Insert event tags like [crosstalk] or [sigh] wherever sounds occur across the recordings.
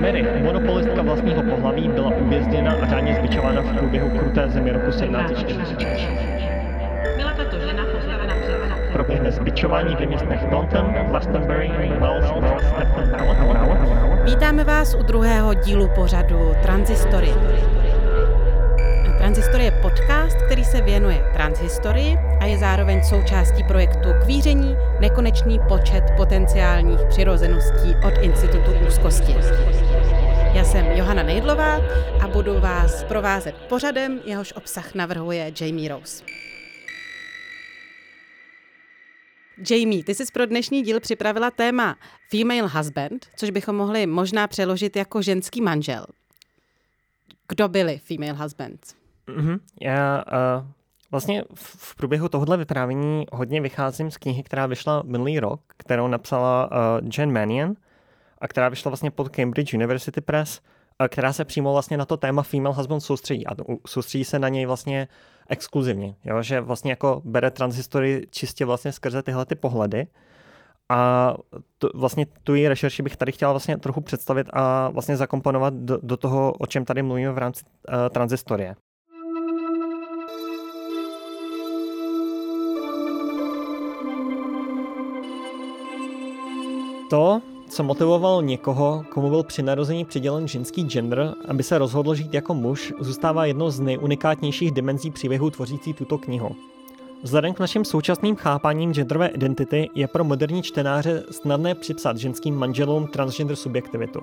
Mary, monopolistka vlastního pohlaví, byla uvězněna a řádně zbičována v průběhu kruté zemi roku 1740. Byla tato žena postavena před Proběhne zbičování ve městech Taunton, Glastonbury, Wells, Wells, Stepton, Mallet. Vítáme vás u druhého dílu pořadu Transhistory. Transhistory je podcast, který se věnuje transhistorii a je zároveň součástí projektu Kvíření nekonečný počet potenciálních přirozeností od Institutu úzkosti. Já jsem Johana Nejdlová a budu vás provázet pořadem, jehož obsah navrhuje Jamie Rose. Jamie, ty jsi pro dnešní díl připravila téma Female Husband, což bychom mohli možná přeložit jako ženský manžel. Kdo byli Female Husbands? Mm-hmm. Já uh, vlastně v průběhu tohohle vyprávění hodně vycházím z knihy, která vyšla minulý rok, kterou napsala uh, Jen Mannion a která vyšla vlastně pod Cambridge University Press, uh, která se přímo vlastně na to téma female husband soustředí a soustředí se na něj vlastně exkluzivně, jo? že vlastně jako bere transhistory čistě vlastně skrze tyhle ty pohledy. A to, vlastně tu její rešerši bych tady chtěla vlastně trochu představit a vlastně zakomponovat do, do toho, o čem tady mluvíme v rámci uh, transhistorie. To, co motivovalo někoho, komu byl při narození přidělen ženský gender, aby se rozhodl žít jako muž, zůstává jednou z nejunikátnějších dimenzí příběhů tvořící tuto knihu. Vzhledem k našim současným chápaním genderové identity je pro moderní čtenáře snadné připsat ženským manželům transgender subjektivitu.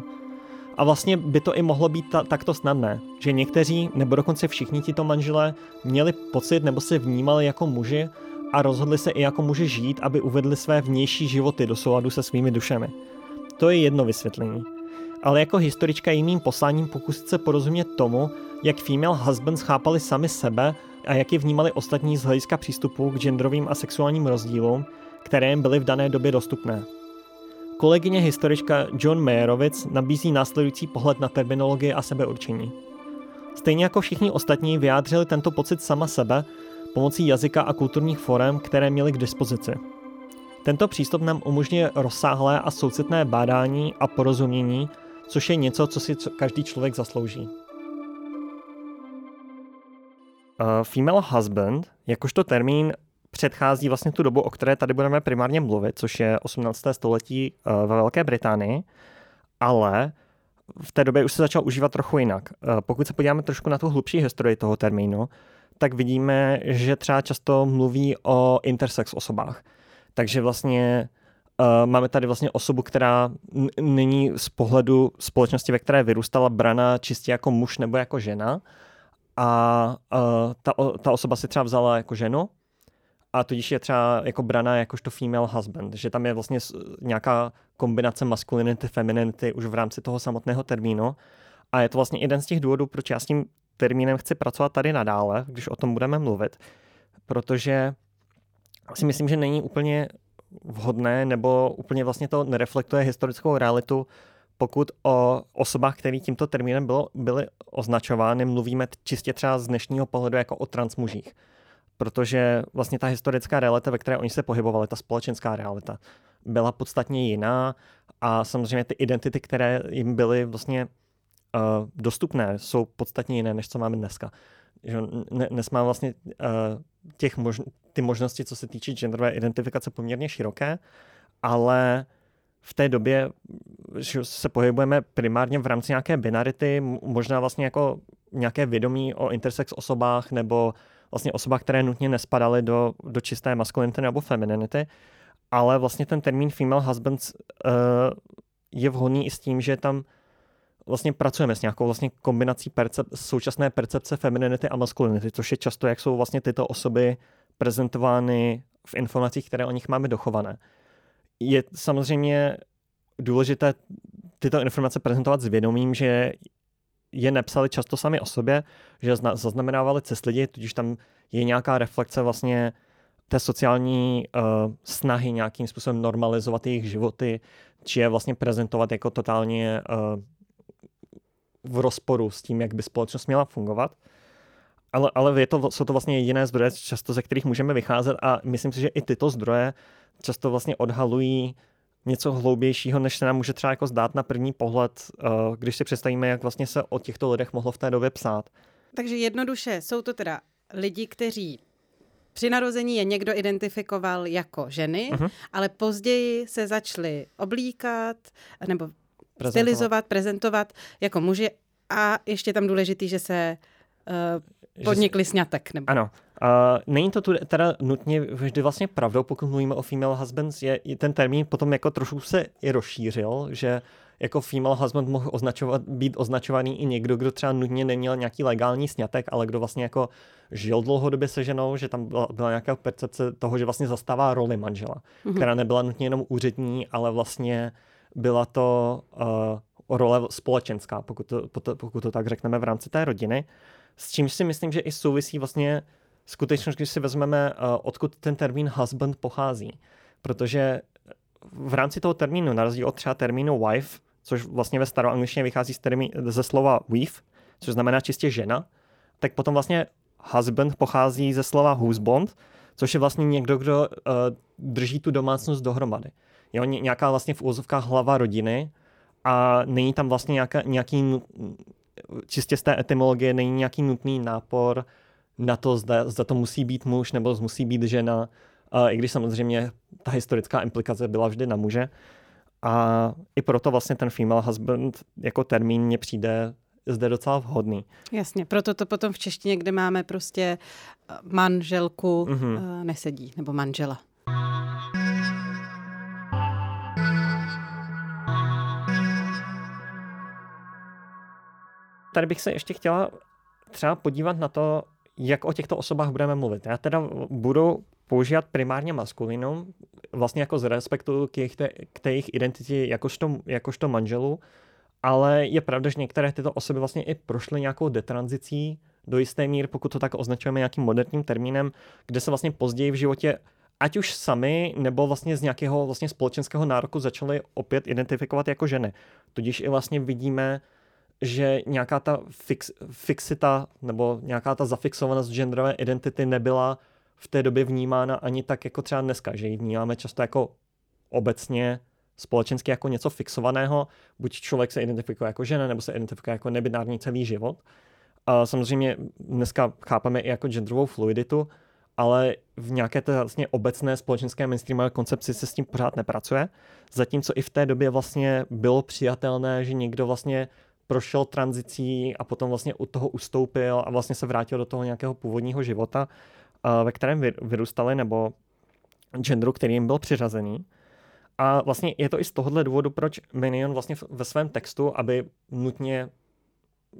A vlastně by to i mohlo být ta, takto snadné, že někteří, nebo dokonce všichni tito manželé, měli pocit nebo se vnímali jako muži a rozhodli se i jako muži žít, aby uvedli své vnější životy do souladu se svými dušemi. To je jedno vysvětlení. Ale jako historička je jiným posláním pokusit se porozumět tomu, jak female husbands chápali sami sebe a jak je vnímali ostatní z hlediska přístupu k genderovým a sexuálním rozdílům, které jim byly v dané době dostupné. Kolegyně historička John Mayerovic nabízí následující pohled na terminologii a sebeurčení. Stejně jako všichni ostatní vyjádřili tento pocit sama sebe pomocí jazyka a kulturních forem, které měli k dispozici. Tento přístup nám umožňuje rozsáhlé a soucitné bádání a porozumění, což je něco, co si každý člověk zaslouží. Uh, female husband, jakožto termín, předchází vlastně tu dobu, o které tady budeme primárně mluvit, což je 18. století uh, ve Velké Británii, ale v té době už se začal užívat trochu jinak. Uh, pokud se podíváme trošku na tu hlubší historii toho termínu, tak vidíme, že třeba často mluví o intersex osobách. Takže vlastně uh, máme tady vlastně osobu, která není z pohledu společnosti, ve které vyrůstala brana čistě jako muž nebo jako žena. A uh, ta, ta osoba si třeba vzala jako ženu a tudíž je třeba jako brana jakožto female husband, že tam je vlastně nějaká kombinace maskulinity, femininity už v rámci toho samotného termínu. A je to vlastně jeden z těch důvodů, proč já s tím termínem chci pracovat tady nadále, když o tom budeme mluvit, protože si myslím, že není úplně vhodné nebo úplně vlastně to nereflektuje historickou realitu, pokud o osobách, které tímto termínem bylo, byly označovány, mluvíme čistě třeba z dnešního pohledu jako o transmužích. Protože vlastně ta historická realita, ve které oni se pohybovali, ta společenská realita, byla podstatně jiná a samozřejmě ty identity, které jim byly vlastně dostupné, jsou podstatně jiné, než co máme dneska. Že dnes máme vlastně uh, těch mož- ty možnosti, co se týče genderové identifikace, poměrně široké, ale v té době že se pohybujeme primárně v rámci nějaké binarity, možná vlastně jako nějaké vědomí o intersex osobách nebo vlastně osobách, které nutně nespadaly do, do čisté maskulinity nebo femininity, ale vlastně ten termín female husbands uh, je vhodný i s tím, že tam vlastně pracujeme s nějakou vlastně kombinací percep, současné percepce femininity a maskulinity, což je často, jak jsou vlastně tyto osoby prezentovány v informacích, které o nich máme dochované. Je samozřejmě důležité tyto informace prezentovat s vědomím, že je nepsali často sami o sobě, že zaznamenávali cest lidi, tudíž tam je nějaká reflexe vlastně té sociální uh, snahy nějakým způsobem normalizovat jejich životy, či je vlastně prezentovat jako totálně uh, v rozporu s tím, jak by společnost měla fungovat. Ale, ale je to, jsou to vlastně jediné zdroje, často ze kterých můžeme vycházet a myslím si, že i tyto zdroje často vlastně odhalují něco hloubějšího, než se nám může třeba jako zdát na první pohled, uh, když si představíme, jak vlastně se o těchto lidech mohlo v té době psát. Takže jednoduše jsou to teda lidi, kteří při narození je někdo identifikoval jako ženy, uh-huh. ale později se začali oblíkat nebo prezentovat. stylizovat, prezentovat jako muži a ještě tam důležitý, že se uh, podnikli že... sňatek. Nebo... Ano. Uh, není to tu teda nutně vždy vlastně pravdou, pokud mluvíme o female husbands, je, ten termín potom jako trošku se i rozšířil, že jako female husband mohl označovat, být označovaný i někdo, kdo třeba nutně neměl nějaký legální sňatek, ale kdo vlastně jako žil dlouhodobě se ženou, že tam byla, byla nějaká percepce toho, že vlastně zastává roli manžela, mm-hmm. která nebyla nutně jenom úřední, ale vlastně byla to uh, role společenská, pokud to, pokud to tak řekneme v rámci té rodiny. S čím si myslím, že i souvisí vlastně skutečnost, když si vezmeme, uh, odkud ten termín husband pochází. Protože v rámci toho termínu, na rozdíl od třeba termínu wife, což vlastně ve staroangličtině vychází z termín, ze slova weave, což znamená čistě žena, tak potom vlastně husband pochází ze slova husband, což je vlastně někdo, kdo uh, drží tu domácnost dohromady. Je on nějaká vlastně v úzovkách hlava rodiny a není tam vlastně nějaká, nějaký, čistě z té etymologie, není nějaký nutný nápor na to, zda, zda to musí být muž nebo musí být žena, i když samozřejmě ta historická implikace byla vždy na muže. A i proto vlastně ten female husband jako termín mně přijde zde docela vhodný. Jasně, proto to potom v češtině, kde máme prostě eh, manželku, mm-hmm. nesedí, nebo manžela. Tady bych se ještě chtěla třeba podívat na to, jak o těchto osobách budeme mluvit. Já teda budu používat primárně maskulinum, vlastně jako z respektu k jejich, te, k té jejich identitě jakožto, jakožto manželů, ale je pravda, že některé tyto osoby vlastně i prošly nějakou detranzicí do jisté míry, pokud to tak označujeme nějakým moderním termínem, kde se vlastně později v životě ať už sami nebo vlastně z nějakého vlastně společenského nároku začali opět identifikovat jako ženy. Tudíž i vlastně vidíme, že nějaká ta fix, fixita nebo nějaká ta zafixovanost genderové identity nebyla v té době vnímána ani tak jako třeba dneska, že ji vnímáme často jako obecně společensky jako něco fixovaného, buď člověk se identifikuje jako žena, nebo se identifikuje jako nebinární celý život. A samozřejmě dneska chápeme i jako genderovou fluiditu, ale v nějaké té vlastně obecné společenské mainstreamové koncepci se s tím pořád nepracuje. Zatímco i v té době vlastně bylo přijatelné, že někdo vlastně prošel tranzicí a potom vlastně u toho ustoupil a vlastně se vrátil do toho nějakého původního života, ve kterém vyrůstali, nebo genderu, který jim byl přiřazený. A vlastně je to i z tohohle důvodu, proč Minion vlastně ve svém textu, aby nutně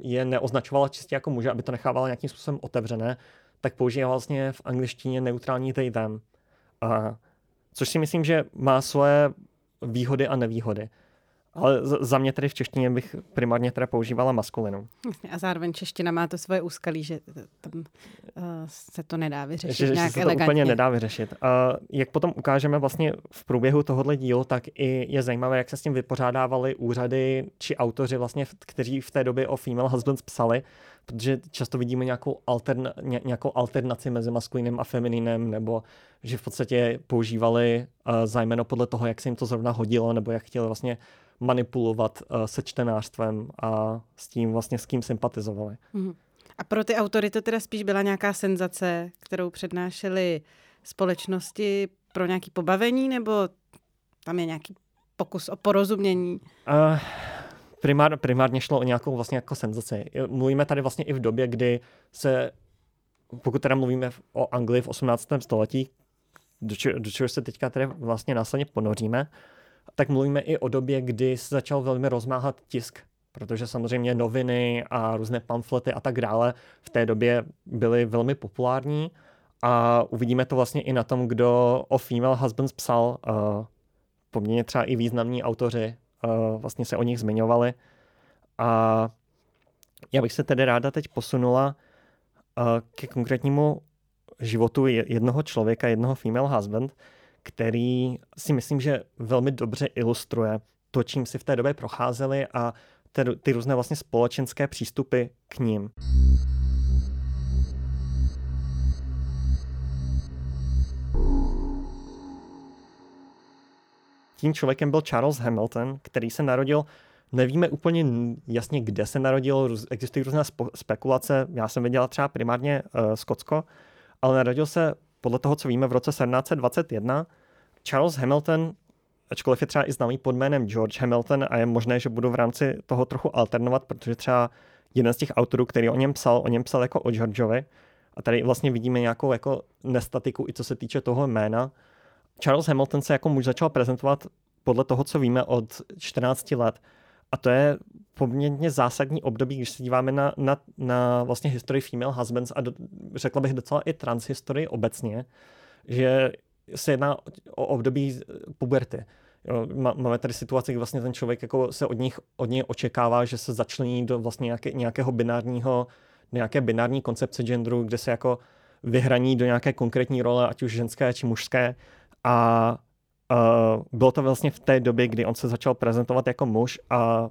je neoznačovala čistě jako muže, aby to nechávala nějakým způsobem otevřené, tak používá vlastně v angličtině neutrální they them. A, což si myslím, že má svoje výhody a nevýhody. Ale za mě tedy v češtině bych primárně teda používala maskulinu. A zároveň čeština má to svoje úskalí, že tam uh, se to nedá vyřešit že, nějak že se elegantně. to úplně nedá vyřešit. A jak potom ukážeme vlastně v průběhu tohohle dílu, tak i je zajímavé, jak se s tím vypořádávali úřady či autoři vlastně, kteří v té době o female husbands psali, protože často vidíme nějakou, alterna, nějakou alternaci mezi maskulinem a femininem, nebo že v podstatě používali uh, zájmeno podle toho, jak se jim to zrovna hodilo, nebo jak chtěli vlastně manipulovat uh, se čtenářstvem a s tím vlastně s kým sympatizovali. Mm. A pro ty autory to teda spíš byla nějaká senzace, kterou přednášeli společnosti pro nějaké pobavení, nebo tam je nějaký pokus o porozumění? Uh, primár, primárně šlo o nějakou vlastně jako senzaci. Mluvíme tady vlastně i v době, kdy se, pokud teda mluvíme o Anglii v 18. století, do, čeho, do čeho se teďka tedy vlastně následně ponoříme, tak mluvíme i o době, kdy se začal velmi rozmáhat tisk, protože samozřejmě noviny a různé pamflety a tak dále v té době byly velmi populární a uvidíme to vlastně i na tom, kdo o Female Husbands psal, uh, poměrně třeba i významní autoři uh, vlastně se o nich zmiňovali. A já bych se tedy ráda teď posunula uh, ke konkrétnímu životu jednoho člověka, jednoho female husband, který si myslím, že velmi dobře ilustruje to, čím si v té době procházeli a ty, ty různé vlastně společenské přístupy k ním. tím člověkem byl Charles Hamilton, který se narodil Nevíme úplně jasně, kde se narodil, existují různé spekulace. Já jsem viděla třeba primárně uh, Skotsko, ale narodil se podle toho, co víme, v roce 1721. Charles Hamilton, ačkoliv je třeba i známý pod jménem George Hamilton a je možné, že budu v rámci toho trochu alternovat, protože třeba jeden z těch autorů, který o něm psal, o něm psal jako o Georgeovi. A tady vlastně vidíme nějakou jako nestatiku i co se týče toho jména. Charles Hamilton se jako muž začal prezentovat podle toho, co víme od 14 let. A to je poměrně zásadní období, když se díváme na, na, na vlastně historii female husbands a do, řekla bych docela i transhistorii obecně, že se jedná o období puberty. Jo, máme tady situaci, kdy vlastně ten člověk jako se od, nich, od něj očekává, že se začlení do vlastně nějaké, nějakého binárního, nějaké binární koncepce genderu, kde se jako vyhraní do nějaké konkrétní role, ať už ženské či mužské. A Uh, bylo to vlastně v té době, kdy on se začal prezentovat jako muž a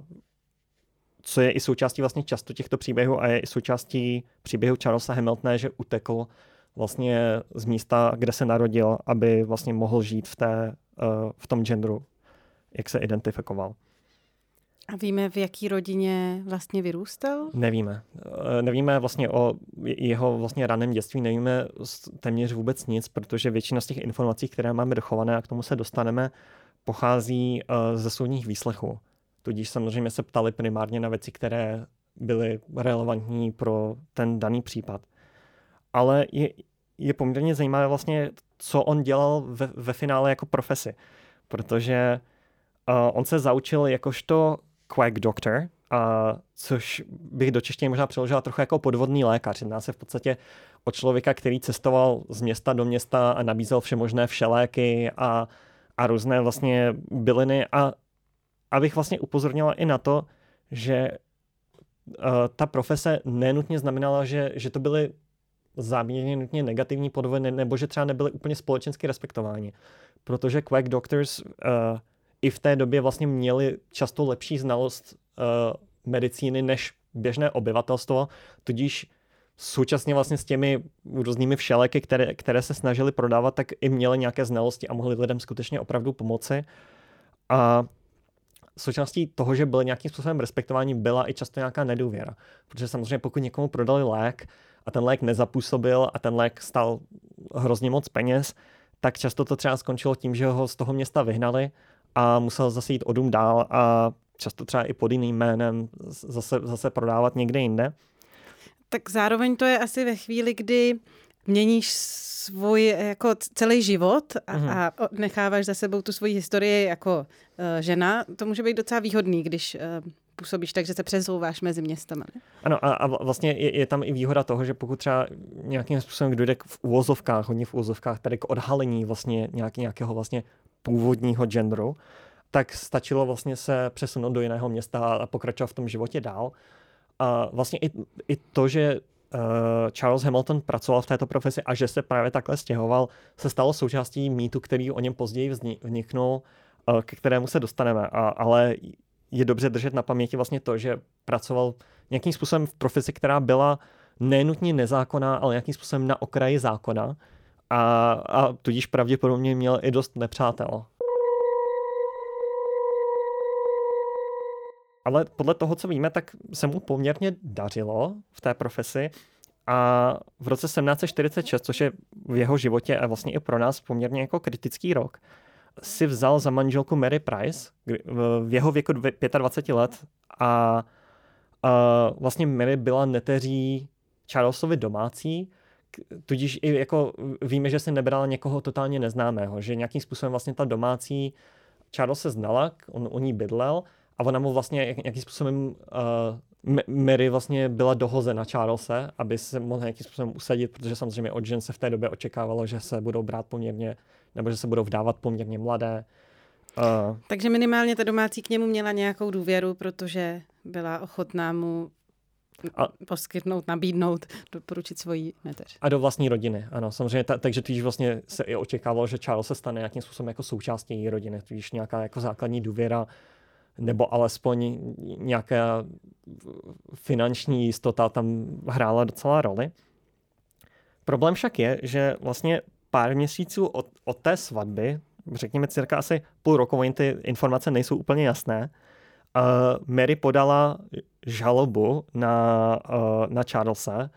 co je i součástí vlastně často těchto příběhů a je i součástí příběhu Charlesa Hamiltona, že utekl vlastně z místa, kde se narodil, aby vlastně mohl žít v, té, uh, v tom genderu, jak se identifikoval. A víme, v jaký rodině vlastně vyrůstal? Nevíme. Eh, nevíme vlastně o jeho vlastně raném dětství, nevíme téměř vůbec nic, protože většina z těch informací, které máme dochované a k tomu se dostaneme, pochází eh, ze soudních výslechů. Tudíž samozřejmě se ptali primárně na věci, které byly relevantní pro ten daný případ. Ale je, je poměrně zajímavé vlastně, co on dělal ve, ve finále jako profesi. Protože uh, on se zaučil jakožto quack doctor, a což bych do češtiny možná přeložila trochu jako podvodný lékař. Jedná se v podstatě o člověka, který cestoval z města do města a nabízel všemožné všeléky a, a různé vlastně byliny. A abych vlastně upozornila i na to, že uh, ta profese nenutně znamenala, že, že to byly záměrně nutně negativní podvody, nebo že třeba nebyly úplně společensky respektováni. Protože quack doctors uh, i v té době vlastně měli často lepší znalost uh, medicíny než běžné obyvatelstvo, tudíž současně vlastně s těmi různými všeleky, které, které se snažili prodávat, tak i měli nějaké znalosti a mohli lidem skutečně opravdu pomoci. A součástí toho, že byl nějakým způsobem respektování, byla i často nějaká nedůvěra. Protože samozřejmě pokud někomu prodali lék a ten lék nezapůsobil a ten lék stal hrozně moc peněz, tak často to třeba skončilo tím, že ho z toho města vyhnali a musel zase jít o dům dál a často třeba i pod jiným jménem zase, zase prodávat někde jinde. Tak zároveň to je asi ve chvíli, kdy měníš svůj jako celý život a, mm-hmm. a necháváš za sebou tu svoji historii jako uh, žena, to může být docela výhodný, když uh, působíš tak, že se přesouváš mezi městama. Ne? Ano a, a vlastně je, je tam i výhoda toho, že pokud třeba nějakým způsobem dojde k, v úvozovkách, hodně v úvozovkách, tady k odhalení vlastně nějaký, nějakého vlastně původního genderu, tak stačilo vlastně se přesunout do jiného města a pokračovat v tom životě dál. A vlastně i, i to, že uh, Charles Hamilton pracoval v této profesi a že se právě takhle stěhoval, se stalo součástí mýtu, který o něm později vzniknul, uh, ke kterému se dostaneme. A, ale je dobře držet na paměti vlastně to, že pracoval nějakým způsobem v profesi, která byla nenutně nezákonná, ale nějakým způsobem na okraji zákona a, a tudíž pravděpodobně měl i dost nepřátel. Ale podle toho, co víme, tak se mu poměrně dařilo v té profesi a v roce 1746, což je v jeho životě a vlastně i pro nás poměrně jako kritický rok, si vzal za manželku Mary Price v jeho věku 25 let a, a vlastně Mary byla neteří Charlesovi domácí, tudíž i jako víme, že si nebrala někoho totálně neznámého, že nějakým způsobem vlastně ta domácí Charles se znala, on u ní bydlel a ona mu vlastně nějakým způsobem uh, Mary vlastně byla dohozena Charlese, aby se mohl nějakým způsobem usadit, protože samozřejmě od žen se v té době očekávalo, že se budou brát poměrně, nebo že se budou vdávat poměrně mladé. Uh, Takže minimálně ta domácí k němu měla nějakou důvěru, protože byla ochotná mu a, poskytnout, nabídnout, doporučit svoji neteř. A do vlastní rodiny, ano. Samozřejmě, ta, takže tudíž vlastně se i očekávalo, že Charles se stane nějakým způsobem jako součástí její rodiny, tudíž nějaká jako základní důvěra, nebo alespoň nějaká finanční jistota tam hrála docela roli. Problém však je, že vlastně pár měsíců od, od té svatby řekněme cirka asi půl roku, oni ty informace nejsou úplně jasné. Uh, Mary podala žalobu na, uh, na Charlesa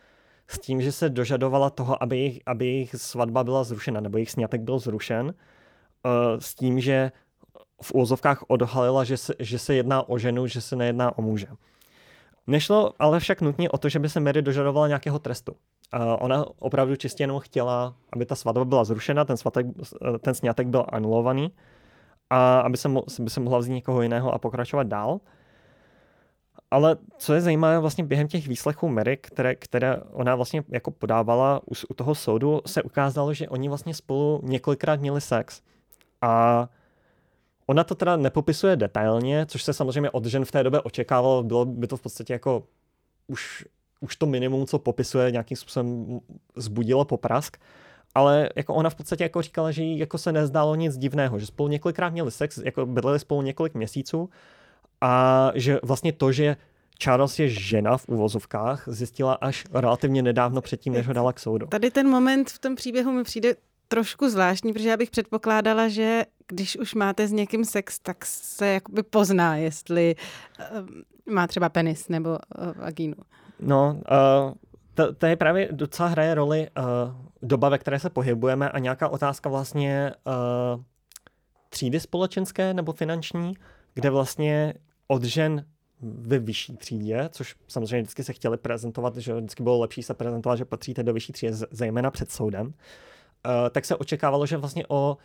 s tím, že se dožadovala toho, aby jejich, aby jejich svatba byla zrušena, nebo jejich snětek byl zrušen, uh, s tím, že v úzovkách odhalila, že se, že se jedná o ženu, že se nejedná o muže. Nešlo ale však nutně o to, že by se Mary dožadovala nějakého trestu. Ona opravdu čistě jenom chtěla, aby ta svatba byla zrušena, ten, svatek, ten snětek byl anulovaný a aby se, mo- by se mohla vzít někoho jiného a pokračovat dál. Ale co je zajímavé vlastně během těch výslechů Mary, které, které ona vlastně jako podávala u, u toho soudu, se ukázalo, že oni vlastně spolu několikrát měli sex. A Ona to teda nepopisuje detailně, což se samozřejmě od žen v té době očekávalo, bylo by to v podstatě jako už, už to minimum, co popisuje, nějakým způsobem zbudilo poprask. Ale jako ona v podstatě jako říkala, že jí jako se nezdálo nic divného, že spolu několikrát měli sex, jako bydleli spolu několik měsíců a že vlastně to, že Charles je žena v uvozovkách, zjistila až relativně nedávno předtím, než ho dala k soudu. Tady ten moment v tom příběhu mi přijde trošku zvláštní, protože já bych předpokládala, že když už máte s někým sex, tak se jakoby pozná, jestli uh, má třeba penis nebo uh, vagínu. No, uh, to, to je právě docela hraje roli uh, doba, ve které se pohybujeme a nějaká otázka vlastně uh, třídy společenské nebo finanční, kde vlastně od žen ve vyšší třídě, což samozřejmě vždycky se chtěli prezentovat, že vždycky bylo lepší se prezentovat, že patříte do vyšší třídy, zejména před soudem, uh, tak se očekávalo, že vlastně o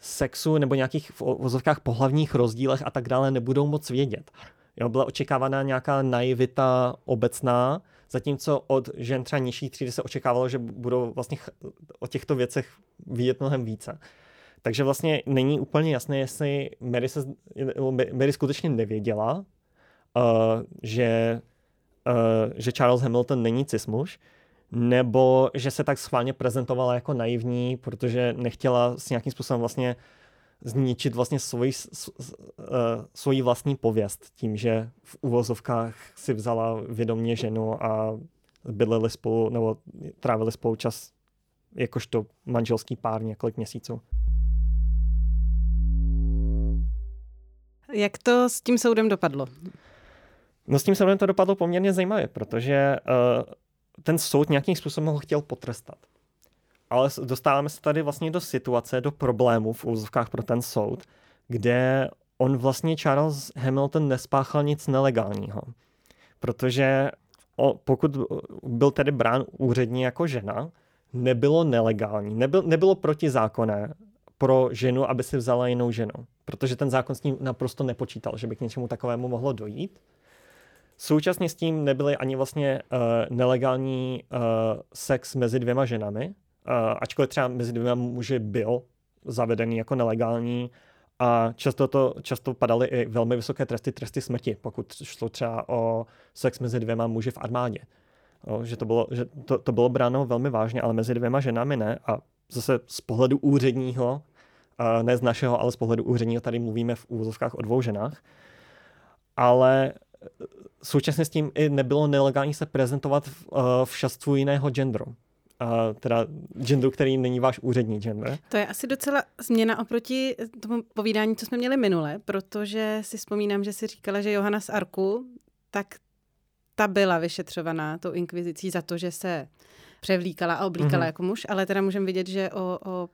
sexu nebo nějakých v vozovkách pohlavních rozdílech a tak dále nebudou moc vědět. Jo, byla očekávána nějaká naivita obecná, zatímco od žen třeba nižší třídy se očekávalo, že budou vlastně o těchto věcech vidět mnohem více. Takže vlastně není úplně jasné, jestli Mary, se, Mary skutečně nevěděla, uh, že, uh, že Charles Hamilton není cismuž, nebo že se tak schválně prezentovala jako naivní, protože nechtěla s nějakým způsobem vlastně zničit vlastně svoji, uh, svoji vlastní pověst tím, že v uvozovkách si vzala vědomě ženu a bydleli spolu nebo trávili spolu čas jakožto manželský pár několik měsíců. Jak to s tím soudem dopadlo? No s tím soudem to dopadlo poměrně zajímavě, protože uh, ten soud nějakým způsobem ho chtěl potrestat. Ale dostáváme se tady vlastně do situace, do problému v úzovkách pro ten soud, kde on vlastně Charles Hamilton nespáchal nic nelegálního. Protože pokud byl tedy brán úředně jako žena, nebylo nelegální, nebyl, nebylo protizákonné pro ženu, aby si vzala jinou ženu. Protože ten zákon s ním naprosto nepočítal, že by k něčemu takovému mohlo dojít. Současně s tím nebyly ani vlastně uh, nelegální uh, sex mezi dvěma ženami, ačkoliv třeba mezi dvěma muži byl zavedený jako nelegální a často, to, často padaly i velmi vysoké tresty, tresty smrti, pokud šlo třeba o sex mezi dvěma muži v armádě. O, že to bylo, že to, to bylo bráno velmi vážně, ale mezi dvěma ženami ne. A zase z pohledu úředního, uh, ne z našeho, ale z pohledu úředního tady mluvíme v úvozovkách o dvou ženách. Ale současně s tím i nebylo nelegální se prezentovat v, v šatstvu jiného genderu. Uh, teda genderu, který není váš úřední gender. To je asi docela změna oproti tomu povídání, co jsme měli minule, protože si vzpomínám, že si říkala, že Johana z Arku, tak ta byla vyšetřovaná tou inkvizicí za to, že se převlíkala a oblíkala mm-hmm. jako muž, ale teda můžeme vidět, že o, o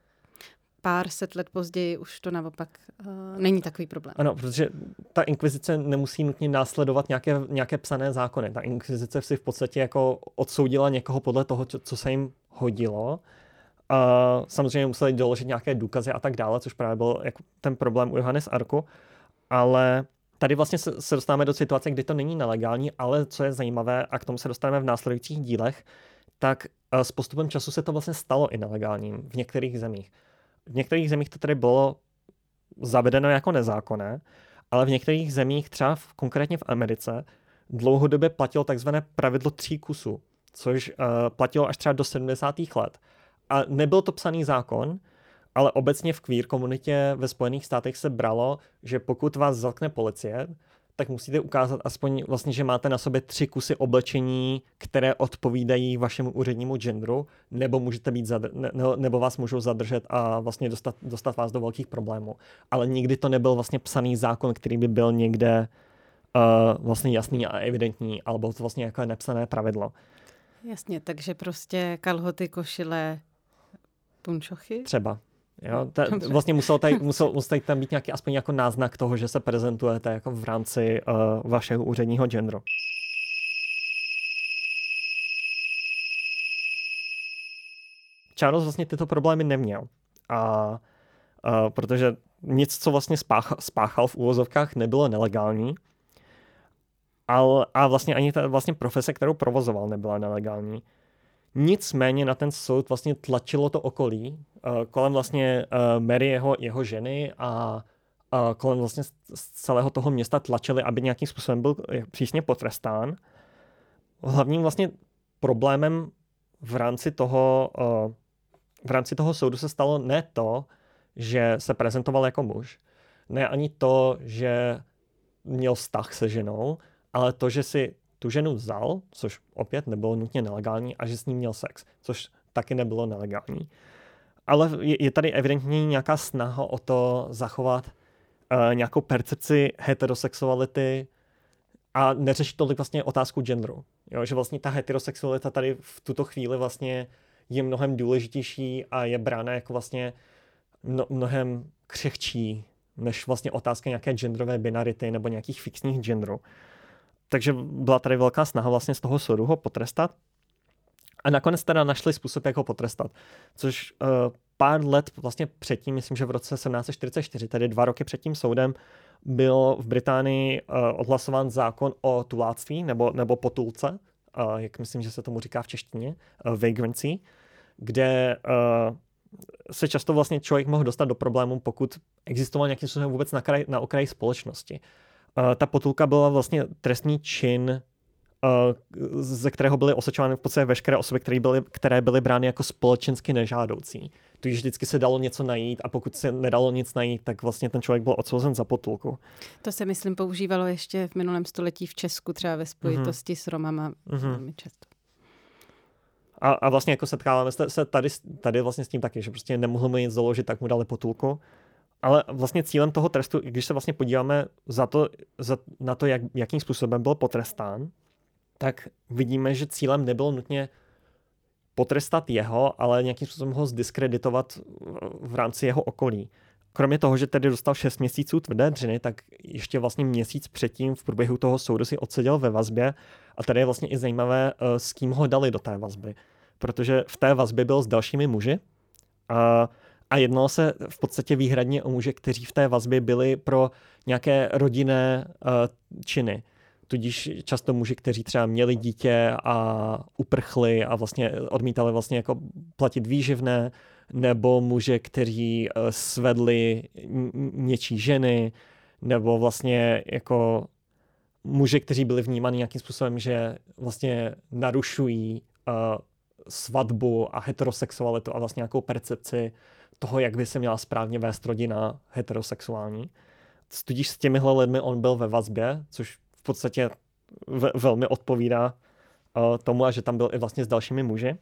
pár set let později už to naopak uh, není takový problém. Ano, protože ta inkvizice nemusí nutně následovat nějaké, nějaké psané zákony. Ta inkvizice si v podstatě jako odsoudila někoho podle toho, co, co se jim hodilo. A samozřejmě museli doložit nějaké důkazy a tak dále, což právě byl jako ten problém u Johannes Arku. Ale tady vlastně se, se dostáváme do situace, kdy to není nelegální, ale co je zajímavé, a k tomu se dostaneme v následujících dílech, tak s postupem času se to vlastně stalo i nelegálním v některých zemích. V některých zemích to tedy bylo zavedeno jako nezákonné, ale v některých zemích, třeba v, konkrétně v Americe, dlouhodobě platilo takzvané pravidlo tří kusů, což uh, platilo až třeba do 70. let. A nebyl to psaný zákon, ale obecně v queer komunitě ve Spojených státech se bralo, že pokud vás zatkne policie, tak musíte ukázat aspoň vlastně, že máte na sobě tři kusy oblečení, které odpovídají vašemu úřednímu genderu, nebo můžete být zadr- ne, nebo vás můžou zadržet a vlastně dostat, dostat vás do velkých problémů. Ale nikdy to nebyl vlastně psaný zákon, který by byl někde uh, vlastně jasný a evidentní, alebo to vlastně jako nepsané pravidlo. Jasně, takže prostě kalhoty, košile, punčochy? Třeba. Jo, ta, vlastně musel, tady, [laughs] musel, musel tam být nějaký aspoň jako náznak toho, že se prezentujete jako v rámci uh, vašeho úředního genderu. Charles vlastně tyto problémy neměl. A, uh, protože nic, co vlastně spáchal, spáchal v úvozovkách, nebylo nelegální. Ale, a vlastně ani ta vlastně profese, kterou provozoval, nebyla nelegální. Nicméně na ten soud vlastně tlačilo to okolí uh, kolem vlastně uh, Mary, jeho, jeho ženy a kolem vlastně z celého toho města tlačili, aby nějakým způsobem byl přísně potrestán. Hlavním vlastně problémem v rámci toho, v rámci toho soudu se stalo ne to, že se prezentoval jako muž, ne ani to, že měl vztah se ženou, ale to, že si tu ženu vzal, což opět nebylo nutně nelegální, a že s ním měl sex, což taky nebylo nelegální. Ale je, tady evidentně nějaká snaha o to zachovat uh, nějakou percepci heterosexuality a neřešit tolik vlastně otázku genderu. Jo, že vlastně ta heterosexualita tady v tuto chvíli vlastně je mnohem důležitější a je brána jako vlastně mno, mnohem křehčí než vlastně otázka nějaké genderové binarity nebo nějakých fixních genderů takže byla tady velká snaha vlastně z toho soudu ho potrestat. A nakonec teda našli způsob, jak ho potrestat. Což uh, pár let vlastně předtím, myslím, že v roce 1744, tedy dva roky před tím soudem, byl v Británii uh, odhlasován zákon o tuláctví nebo, nebo potulce, uh, jak myslím, že se tomu říká v češtině, uh, vagrancy, kde uh, se často vlastně člověk mohl dostat do problémů, pokud existoval nějakým způsobem vůbec na, kraj, na okraji společnosti. Uh, ta potulka byla vlastně trestný čin, uh, ze kterého byly osočovány v podstatě veškeré osoby, které byly, které byly brány jako společensky nežádoucí. Tudíž vždycky se dalo něco najít a pokud se nedalo nic najít, tak vlastně ten člověk byl odsouzen za potulku. To se, myslím, používalo ještě v minulém století v Česku, třeba ve spojitosti mm-hmm. s Romama mm-hmm. velmi často. A, a vlastně jako setkáváme se tady, tady vlastně s tím taky, že prostě nemohl mu nic doložit, tak mu dali potulku ale vlastně cílem toho trestu, když se vlastně podíváme za to, za, na to, jak, jakým způsobem byl potrestán, tak vidíme, že cílem nebylo nutně potrestat jeho, ale nějakým způsobem ho zdiskreditovat v rámci jeho okolí. Kromě toho, že tedy dostal 6 měsíců tvrdé dřiny, tak ještě vlastně měsíc předtím v průběhu toho soudu si odseděl ve vazbě a tady je vlastně i zajímavé, eh, s kým ho dali do té vazby. Protože v té vazbě byl s dalšími muži a a jednalo se v podstatě výhradně o muže, kteří v té vazbě byli pro nějaké rodinné uh, činy. Tudíž často muži, kteří třeba měli dítě a uprchli a vlastně odmítali vlastně jako platit výživné, nebo muže, kteří uh, svedli něčí ženy, nebo vlastně jako muže, kteří byli vnímáni nějakým způsobem, že vlastně narušují uh, svatbu a heterosexualitu a vlastně nějakou percepci toho, jak by se měla správně vést rodina heterosexuální. Tudíž s těmihle lidmi on byl ve vazbě, což v podstatě ve, velmi odpovídá uh, tomu, a že tam byl i vlastně s dalšími muži.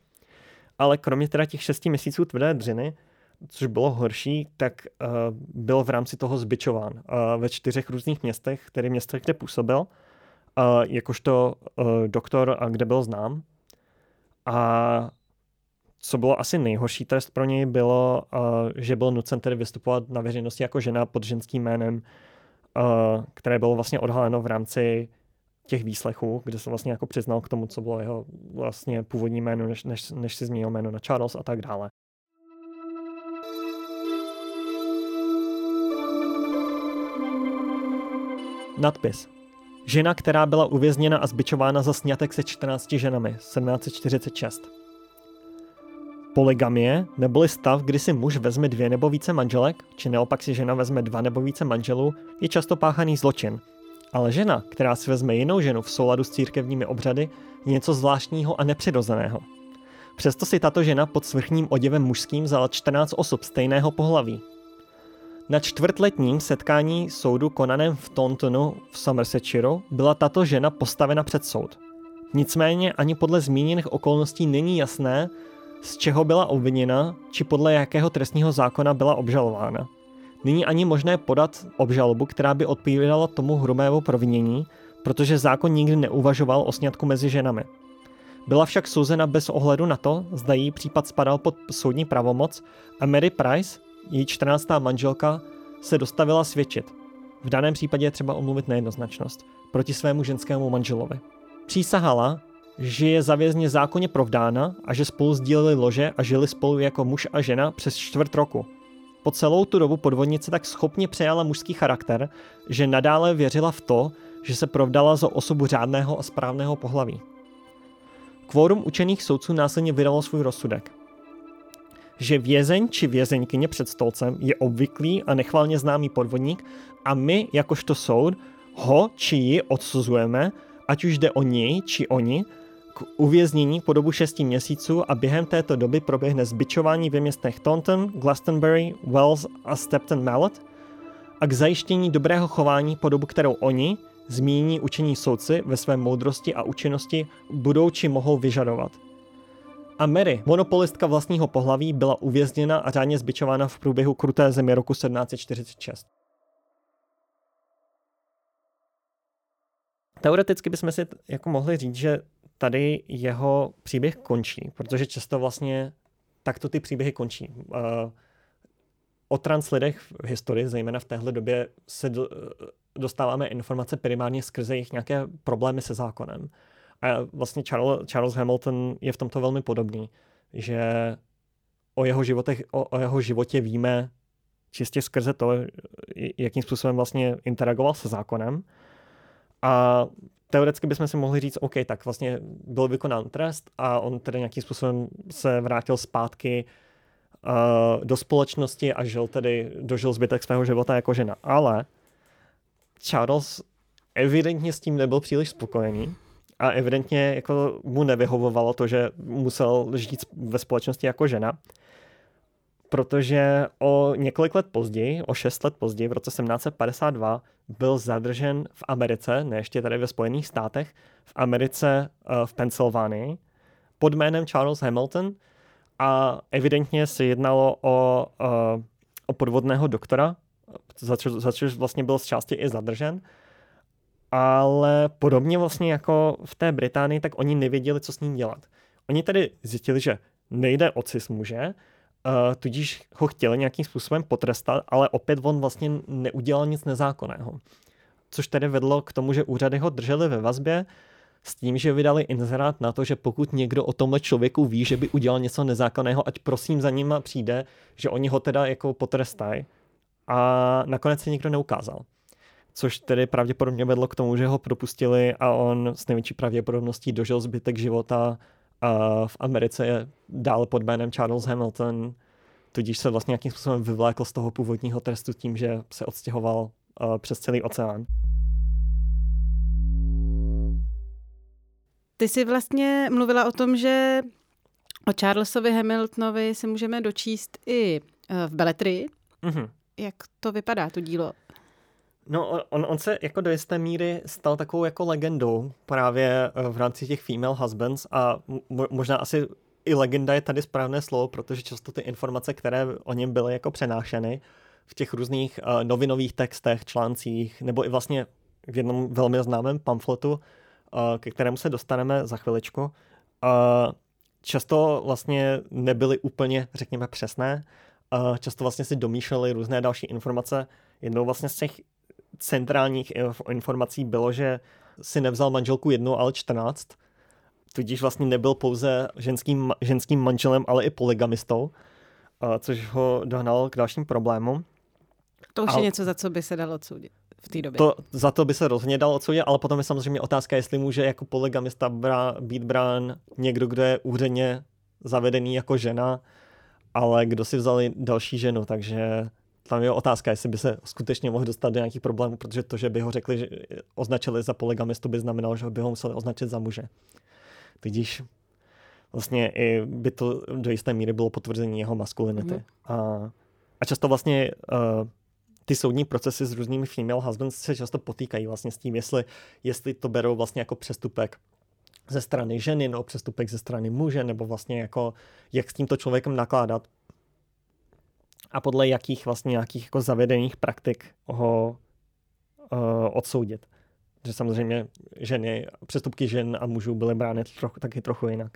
Ale kromě teda těch šesti měsíců tvrdé dřiny, což bylo horší, tak uh, byl v rámci toho zbičován uh, ve čtyřech různých městech, tedy městech, kde působil, uh, jakožto uh, doktor, a kde byl znám. A co bylo asi nejhorší trest pro něj, bylo, uh, že byl nucen tedy vystupovat na veřejnosti jako žena pod ženským jménem, uh, které bylo vlastně odhaleno v rámci těch výslechů, kde se vlastně jako přiznal k tomu, co bylo jeho vlastně původní jméno, než, než, než si změnil jméno na Charles a tak dále. Nadpis. Žena, která byla uvězněna a zbičována za snětek se 14 ženami, 1746. Poligamie, neboli stav, kdy si muž vezme dvě nebo více manželek, či naopak si žena vezme dva nebo více manželů, je často páchaný zločin. Ale žena, která si vezme jinou ženu v souladu s církevními obřady, je něco zvláštního a nepřirozeného. Přesto si tato žena pod svrchním oděvem mužským vzala 14 osob stejného pohlaví. Na čtvrtletním setkání soudu konaném v Tauntonu v Somersetshire byla tato žena postavena před soud. Nicméně ani podle zmíněných okolností není jasné, z čeho byla obviněna, či podle jakého trestního zákona byla obžalována. Není ani možné podat obžalobu, která by odpovídala tomu hrubému provinění, protože zákon nikdy neuvažoval o sňatku mezi ženami. Byla však souzena bez ohledu na to, zda jí případ spadal pod soudní pravomoc a Mary Price, její 14. manželka, se dostavila svědčit. V daném případě je třeba omluvit nejednoznačnost proti svému ženskému manželovi. Přísahala, že je zavězně zákonně provdána a že spolu sdíleli lože a žili spolu jako muž a žena přes čtvrt roku. Po celou tu dobu podvodnice tak schopně přejala mužský charakter, že nadále věřila v to, že se provdala za osobu řádného a správného pohlaví. Kvórum učených soudců následně vydalo svůj rozsudek. Že vězeň či vězeňkyně před stolcem je obvyklý a nechvalně známý podvodník a my, jakožto soud, ho či ji odsuzujeme, ať už jde o něj či oni, k uvěznění po dobu 6 měsíců a během této doby proběhne zbičování ve městech Taunton, Glastonbury, Wells a Stepton Mallet a k zajištění dobrého chování po dobu, kterou oni, zmíní učení soudci ve své moudrosti a účinnosti budou či mohou vyžadovat. A Mary, monopolistka vlastního pohlaví, byla uvězněna a řádně zbičována v průběhu kruté země roku 1746. Teoreticky bychom si jako mohli říct, že tady jeho příběh končí, protože často vlastně takto ty příběhy končí. Uh, o trans lidech v historii, zejména v téhle době, se do, dostáváme informace primárně skrze jejich nějaké problémy se zákonem. A vlastně Charles, Charles Hamilton je v tomto velmi podobný, že o jeho, životech, o, o jeho životě víme čistě skrze to, jakým způsobem vlastně interagoval se zákonem. A teoreticky bychom si mohli říct, OK, tak vlastně byl vykonán trest a on tedy nějakým způsobem se vrátil zpátky uh, do společnosti a žil tedy, dožil zbytek svého života jako žena. Ale Charles evidentně s tím nebyl příliš spokojený a evidentně jako mu nevyhovovalo to, že musel žít ve společnosti jako žena, protože o několik let později, o šest let později, v roce 1752, byl zadržen v Americe, ne ještě tady ve Spojených státech, v Americe uh, v Pensylvánii pod jménem Charles Hamilton a evidentně se jednalo o, uh, o podvodného doktora, za, čo, za což vlastně byl z části i zadržen. Ale podobně vlastně jako v té Británii, tak oni nevěděli, co s ním dělat. Oni tedy zjistili, že nejde o cis muže, uh, tudíž ho chtěli nějakým způsobem potrestat, ale opět on vlastně neudělal nic nezákonného. Což tedy vedlo k tomu, že úřady ho drželi ve vazbě s tím, že vydali inzerát na to, že pokud někdo o tomhle člověku ví, že by udělal něco nezákonného, ať prosím za ním přijde, že oni ho teda jako potrestají. A nakonec se nikdo neukázal. Což tedy pravděpodobně vedlo k tomu, že ho propustili a on s největší pravděpodobností dožil zbytek života a v Americe je dál pod jménem Charles Hamilton, tudíž se vlastně nějakým způsobem vyvlékl z toho původního trestu tím, že se odstěhoval uh, přes celý oceán. Ty jsi vlastně mluvila o tom, že o Charlesovi Hamiltonovi si můžeme dočíst i v beletrii. Mm-hmm. Jak to vypadá, to dílo? No, on, on se jako do jisté míry stal takovou jako legendou právě eh, v rámci těch female husbands a možná asi i legenda je tady správné slovo, protože často ty informace, které o něm byly jako přenášeny v těch různých uh, novinových textech, článcích, nebo i vlastně v jednom velmi známém pamfletu, uh, ke kterému se dostaneme za chviličku, uh, často vlastně nebyly úplně, řekněme, přesné. Uh, často vlastně si domýšleli různé další informace. Jednou vlastně z těch centrálních informací bylo, že si nevzal manželku jednu, ale 14. Tudíž vlastně nebyl pouze ženským, ženským manželem, ale i polygamistou, což ho dohnalo k dalším problémům. To už a je něco, za co by se dalo odsoudit v té době. To, za to by se rozhodně dalo odsoudit, ale potom je samozřejmě otázka, jestli může jako polygamista brá, být brán někdo, kdo je úředně zavedený jako žena, ale kdo si vzali další ženu, takže tam je otázka, jestli by se skutečně mohl dostat do nějakých problémů, protože to, že by ho řekli, že označili za polygamistu, by znamenalo, že by ho museli označit za muže. Tudíž vlastně i by to do jisté míry bylo potvrzení jeho maskulinity. Mm. A, a často vlastně uh, ty soudní procesy s různými female husbands se často potýkají vlastně s tím, jestli, jestli to berou vlastně jako přestupek ze strany ženy, nebo přestupek ze strany muže, nebo vlastně jako jak s tímto člověkem nakládat a podle jakých vlastně nějakých jako zavedených praktik ho uh, odsoudit. Že samozřejmě ženy, přestupky žen a mužů byly brány trochu, taky trochu jinak.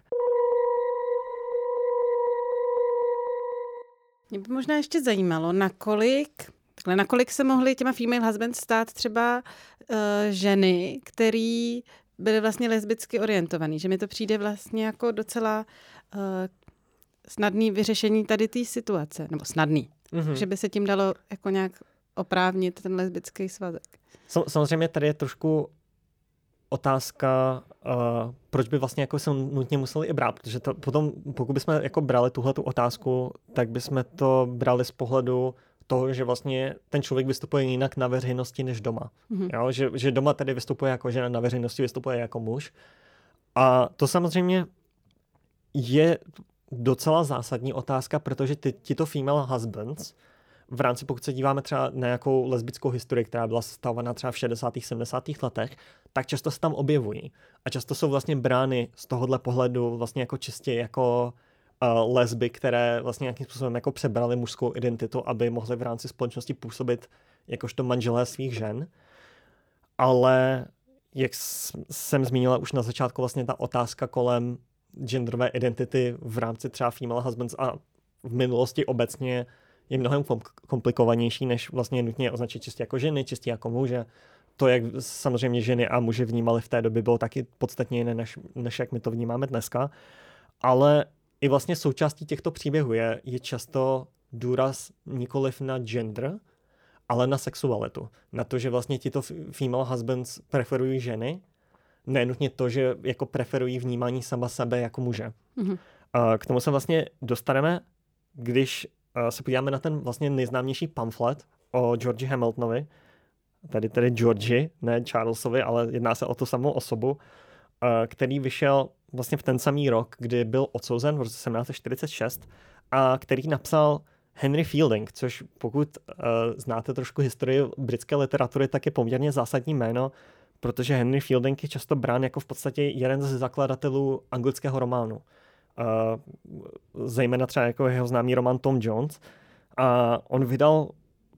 Mě by možná ještě zajímalo, nakolik, takhle, nakolik se mohly těma female husbands stát třeba uh, ženy, který byly vlastně lesbicky orientovaný, že mi to přijde vlastně jako docela uh, snadný vyřešení tady té situace, nebo snadný, mm-hmm. že by se tím dalo jako nějak oprávnit ten lesbický svazek. Samozřejmě tady je trošku otázka, uh, proč by vlastně jako se nutně museli i brát, protože to potom, pokud bychom jako brali tuhle tu otázku, tak bychom to brali z pohledu toho, že vlastně ten člověk vystupuje jinak na veřejnosti než doma. Mm-hmm. Jo? Že, že doma tedy vystupuje jako žena, na veřejnosti vystupuje jako muž. A to samozřejmě je docela zásadní otázka, protože ty, tyto female husbands v rámci, pokud se díváme třeba na nějakou lesbickou historii, která byla sestavena třeba v 60. 70. letech, tak často se tam objevují. A často jsou vlastně brány z tohohle pohledu vlastně jako čistě jako uh, lesby, které vlastně nějakým způsobem jako přebrali mužskou identitu, aby mohly v rámci společnosti působit jakožto manželé svých žen. Ale jak jsem zmínila už na začátku, vlastně ta otázka kolem genderové identity v rámci třeba female husbands a v minulosti obecně je mnohem komplikovanější, než vlastně nutně označit čistě jako ženy, čistě jako muže. To, jak samozřejmě ženy a muži vnímali v té době, bylo taky podstatně jiné, než, než jak my to vnímáme dneska. Ale i vlastně součástí těchto příběhů je, je často důraz nikoliv na gender, ale na sexualitu. Na to, že vlastně tito female husbands preferují ženy, nenutně to, že jako preferují vnímání sama sebe jako muže. Mm-hmm. K tomu se vlastně dostaneme, když se podíváme na ten vlastně nejznámější pamflet o Georgi Hamiltonovi, tady tedy Georgi, ne Charlesovi, ale jedná se o tu samou osobu, který vyšel vlastně v ten samý rok, kdy byl odsouzen v roce 1746 a který napsal Henry Fielding, což pokud uh, znáte trošku historii britské literatury, tak je poměrně zásadní jméno, protože Henry Fielding je často brán jako v podstatě jeden ze zakladatelů anglického románu. Uh, zejména třeba jako jeho známý román Tom Jones. A on vydal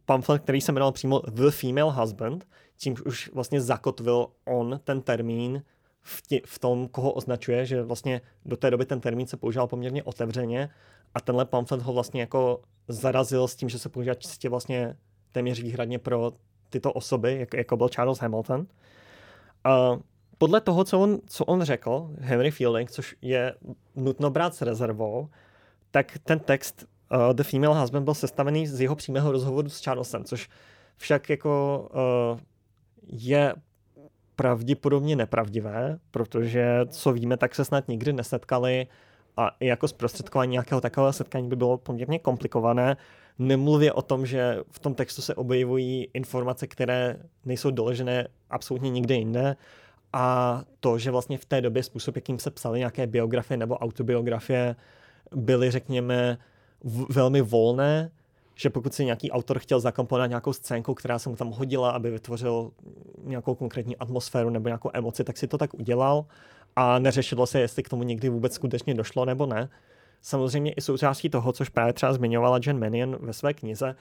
pamflet, který se jmenoval přímo The Female Husband, čímž už vlastně zakotvil on ten termín v, tě, v tom, koho označuje, že vlastně do té doby ten termín se používal poměrně otevřeně a tenhle pamflet ho vlastně jako zarazil s tím, že se používá čistě vlastně téměř výhradně pro tyto osoby, jako, jako byl Charles Hamilton. A podle toho, co on, co on řekl, Henry Fielding, což je nutno brát s rezervou, tak ten text uh, The Female Husband byl sestavený z jeho přímého rozhovoru s Charlesem, což však jako uh, je pravděpodobně nepravdivé, protože co víme, tak se snad nikdy nesetkali a jako zprostředkování nějakého takového setkání by bylo poměrně komplikované. Nemluvě o tom, že v tom textu se objevují informace, které nejsou doložené absolutně nikde jinde a to, že vlastně v té době způsob, jakým se psaly nějaké biografie nebo autobiografie, byly, řekněme, v- velmi volné, že pokud si nějaký autor chtěl zakomponovat nějakou scénku, která se mu tam hodila, aby vytvořil nějakou konkrétní atmosféru nebo nějakou emoci, tak si to tak udělal a neřešilo se, jestli k tomu někdy vůbec skutečně došlo nebo ne. Samozřejmě i součástí toho, což právě třeba zmiňovala Jen Mannion ve své knize,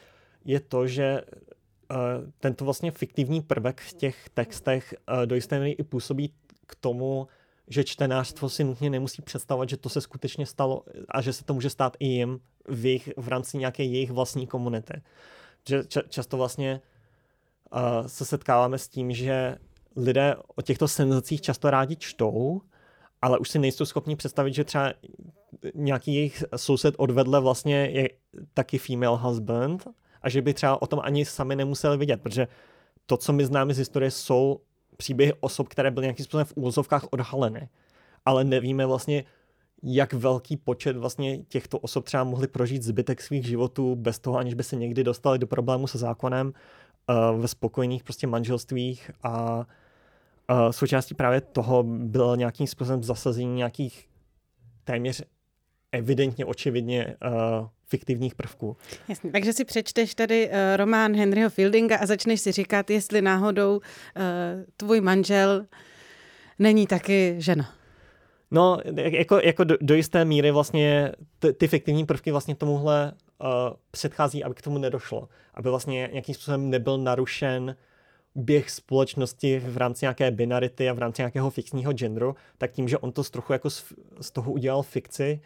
je to, že uh, tento vlastně fiktivní prvek v těch textech uh, do jisté míry i působí k tomu, že čtenářstvo si nutně nemusí představovat, že to se skutečně stalo a že se to může stát i jim v, jejich, v rámci nějaké jejich vlastní komunity. Že ča, často vlastně uh, se setkáváme s tím, že lidé o těchto senzacích často rádi čtou, ale už si nejsou schopni představit, že třeba nějaký jejich soused odvedle vlastně je taky female husband a že by třeba o tom ani sami nemuseli vidět, protože to, co my známe z historie, jsou příběhy osob, které byly nějakým způsobem v úvozovkách odhaleny. Ale nevíme vlastně, jak velký počet vlastně těchto osob třeba mohli prožít zbytek svých životů bez toho, aniž by se někdy dostali do problému se zákonem uh, ve spokojených prostě manželstvích a uh, součástí právě toho bylo nějakým způsobem zasazení nějakých téměř evidentně, očividně uh, fiktivních prvků. Jasně, takže si přečteš tady uh, román Henryho Fieldinga a začneš si říkat, jestli náhodou uh, tvůj manžel není taky žena. No, jako, jako do, do jisté míry vlastně ty, ty fiktivní prvky vlastně tomuhle uh, předchází, aby k tomu nedošlo. Aby vlastně nějakým způsobem nebyl narušen běh společnosti v rámci nějaké binarity a v rámci nějakého fixního genderu, tak tím, že on to z trochu jako z, z toho udělal fikci,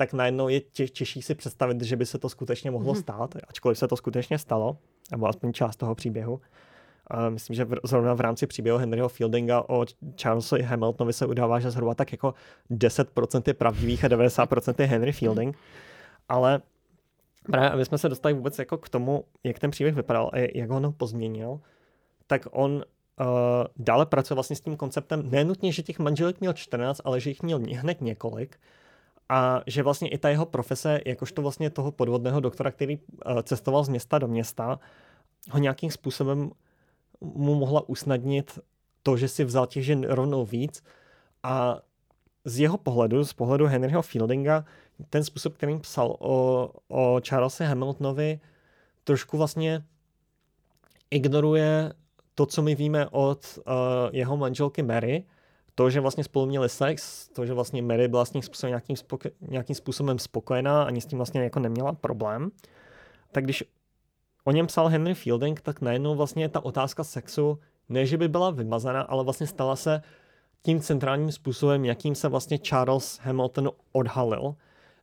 tak najednou je tě, těžší si představit, že by se to skutečně mohlo mm. stát, ačkoliv se to skutečně stalo, nebo aspoň část toho příběhu. Uh, myslím, že v, zrovna v rámci příběhu Henryho Fieldinga o Charlesovi Hamiltonovi se udává, že zhruba tak jako 10% je pravdivých a 90% je Henry Fielding. Ale právě, aby jsme se dostali vůbec jako k tomu, jak ten příběh vypadal a jak ho pozměnil, tak on uh, dále pracuje vlastně s tím konceptem, nenutně, že těch manželek měl 14, ale že jich měl hned několik a že vlastně i ta jeho profese, jakožto vlastně toho podvodného doktora, který uh, cestoval z města do města, ho nějakým způsobem mu mohla usnadnit to, že si vzal těch žen rovnou víc. A z jeho pohledu, z pohledu Henryho Fieldinga, ten způsob, kterým psal o, o Charlesi Hamiltonovi, trošku vlastně ignoruje to, co my víme od uh, jeho manželky Mary, to, že vlastně spolu měli sex, to, že vlastně Mary byla s ním způsobem, nějakým, spoko- nějakým způsobem spokojená, ani s tím vlastně jako neměla problém, tak když o něm psal Henry Fielding, tak najednou vlastně ta otázka sexu ne, že by byla vymazaná, ale vlastně stala se tím centrálním způsobem, jakým se vlastně Charles Hamilton odhalil,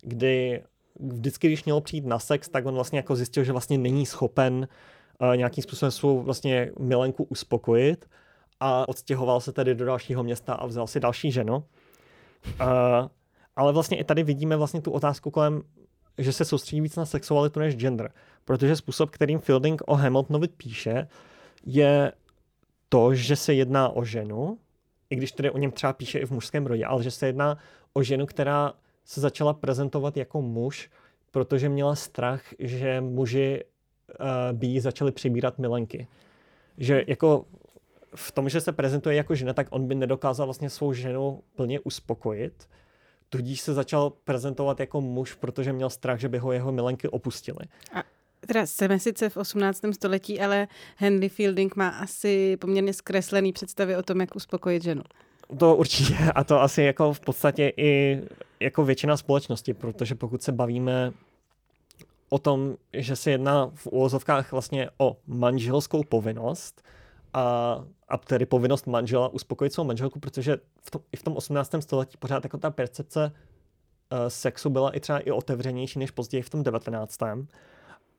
kdy vždycky, když měl přijít na sex, tak on vlastně jako zjistil, že vlastně není schopen uh, nějakým způsobem svou vlastně milenku uspokojit a odstěhoval se tedy do dalšího města a vzal si další ženu. Uh, ale vlastně i tady vidíme vlastně tu otázku kolem, že se soustředí víc na sexualitu než gender. Protože způsob, kterým Fielding o Hamiltonovi píše, je to, že se jedná o ženu, i když tedy o něm třeba píše i v mužském rodě, ale že se jedná o ženu, která se začala prezentovat jako muž, protože měla strach, že muži uh, by jí začali přibírat milenky. Že jako v tom, že se prezentuje jako žena, tak on by nedokázal vlastně svou ženu plně uspokojit. Tudíž se začal prezentovat jako muž, protože měl strach, že by ho jeho milenky opustili. A teda jsme sice v 18. století, ale Henry Fielding má asi poměrně zkreslený představy o tom, jak uspokojit ženu. To určitě a to asi jako v podstatě i jako většina společnosti, protože pokud se bavíme o tom, že se jedná v úvozovkách vlastně o manželskou povinnost a, a tedy povinnost manžela uspokojit svou manželku, protože v tom, i v tom 18. století pořád jako ta percepce uh, sexu byla i třeba i otevřenější než později v tom 19.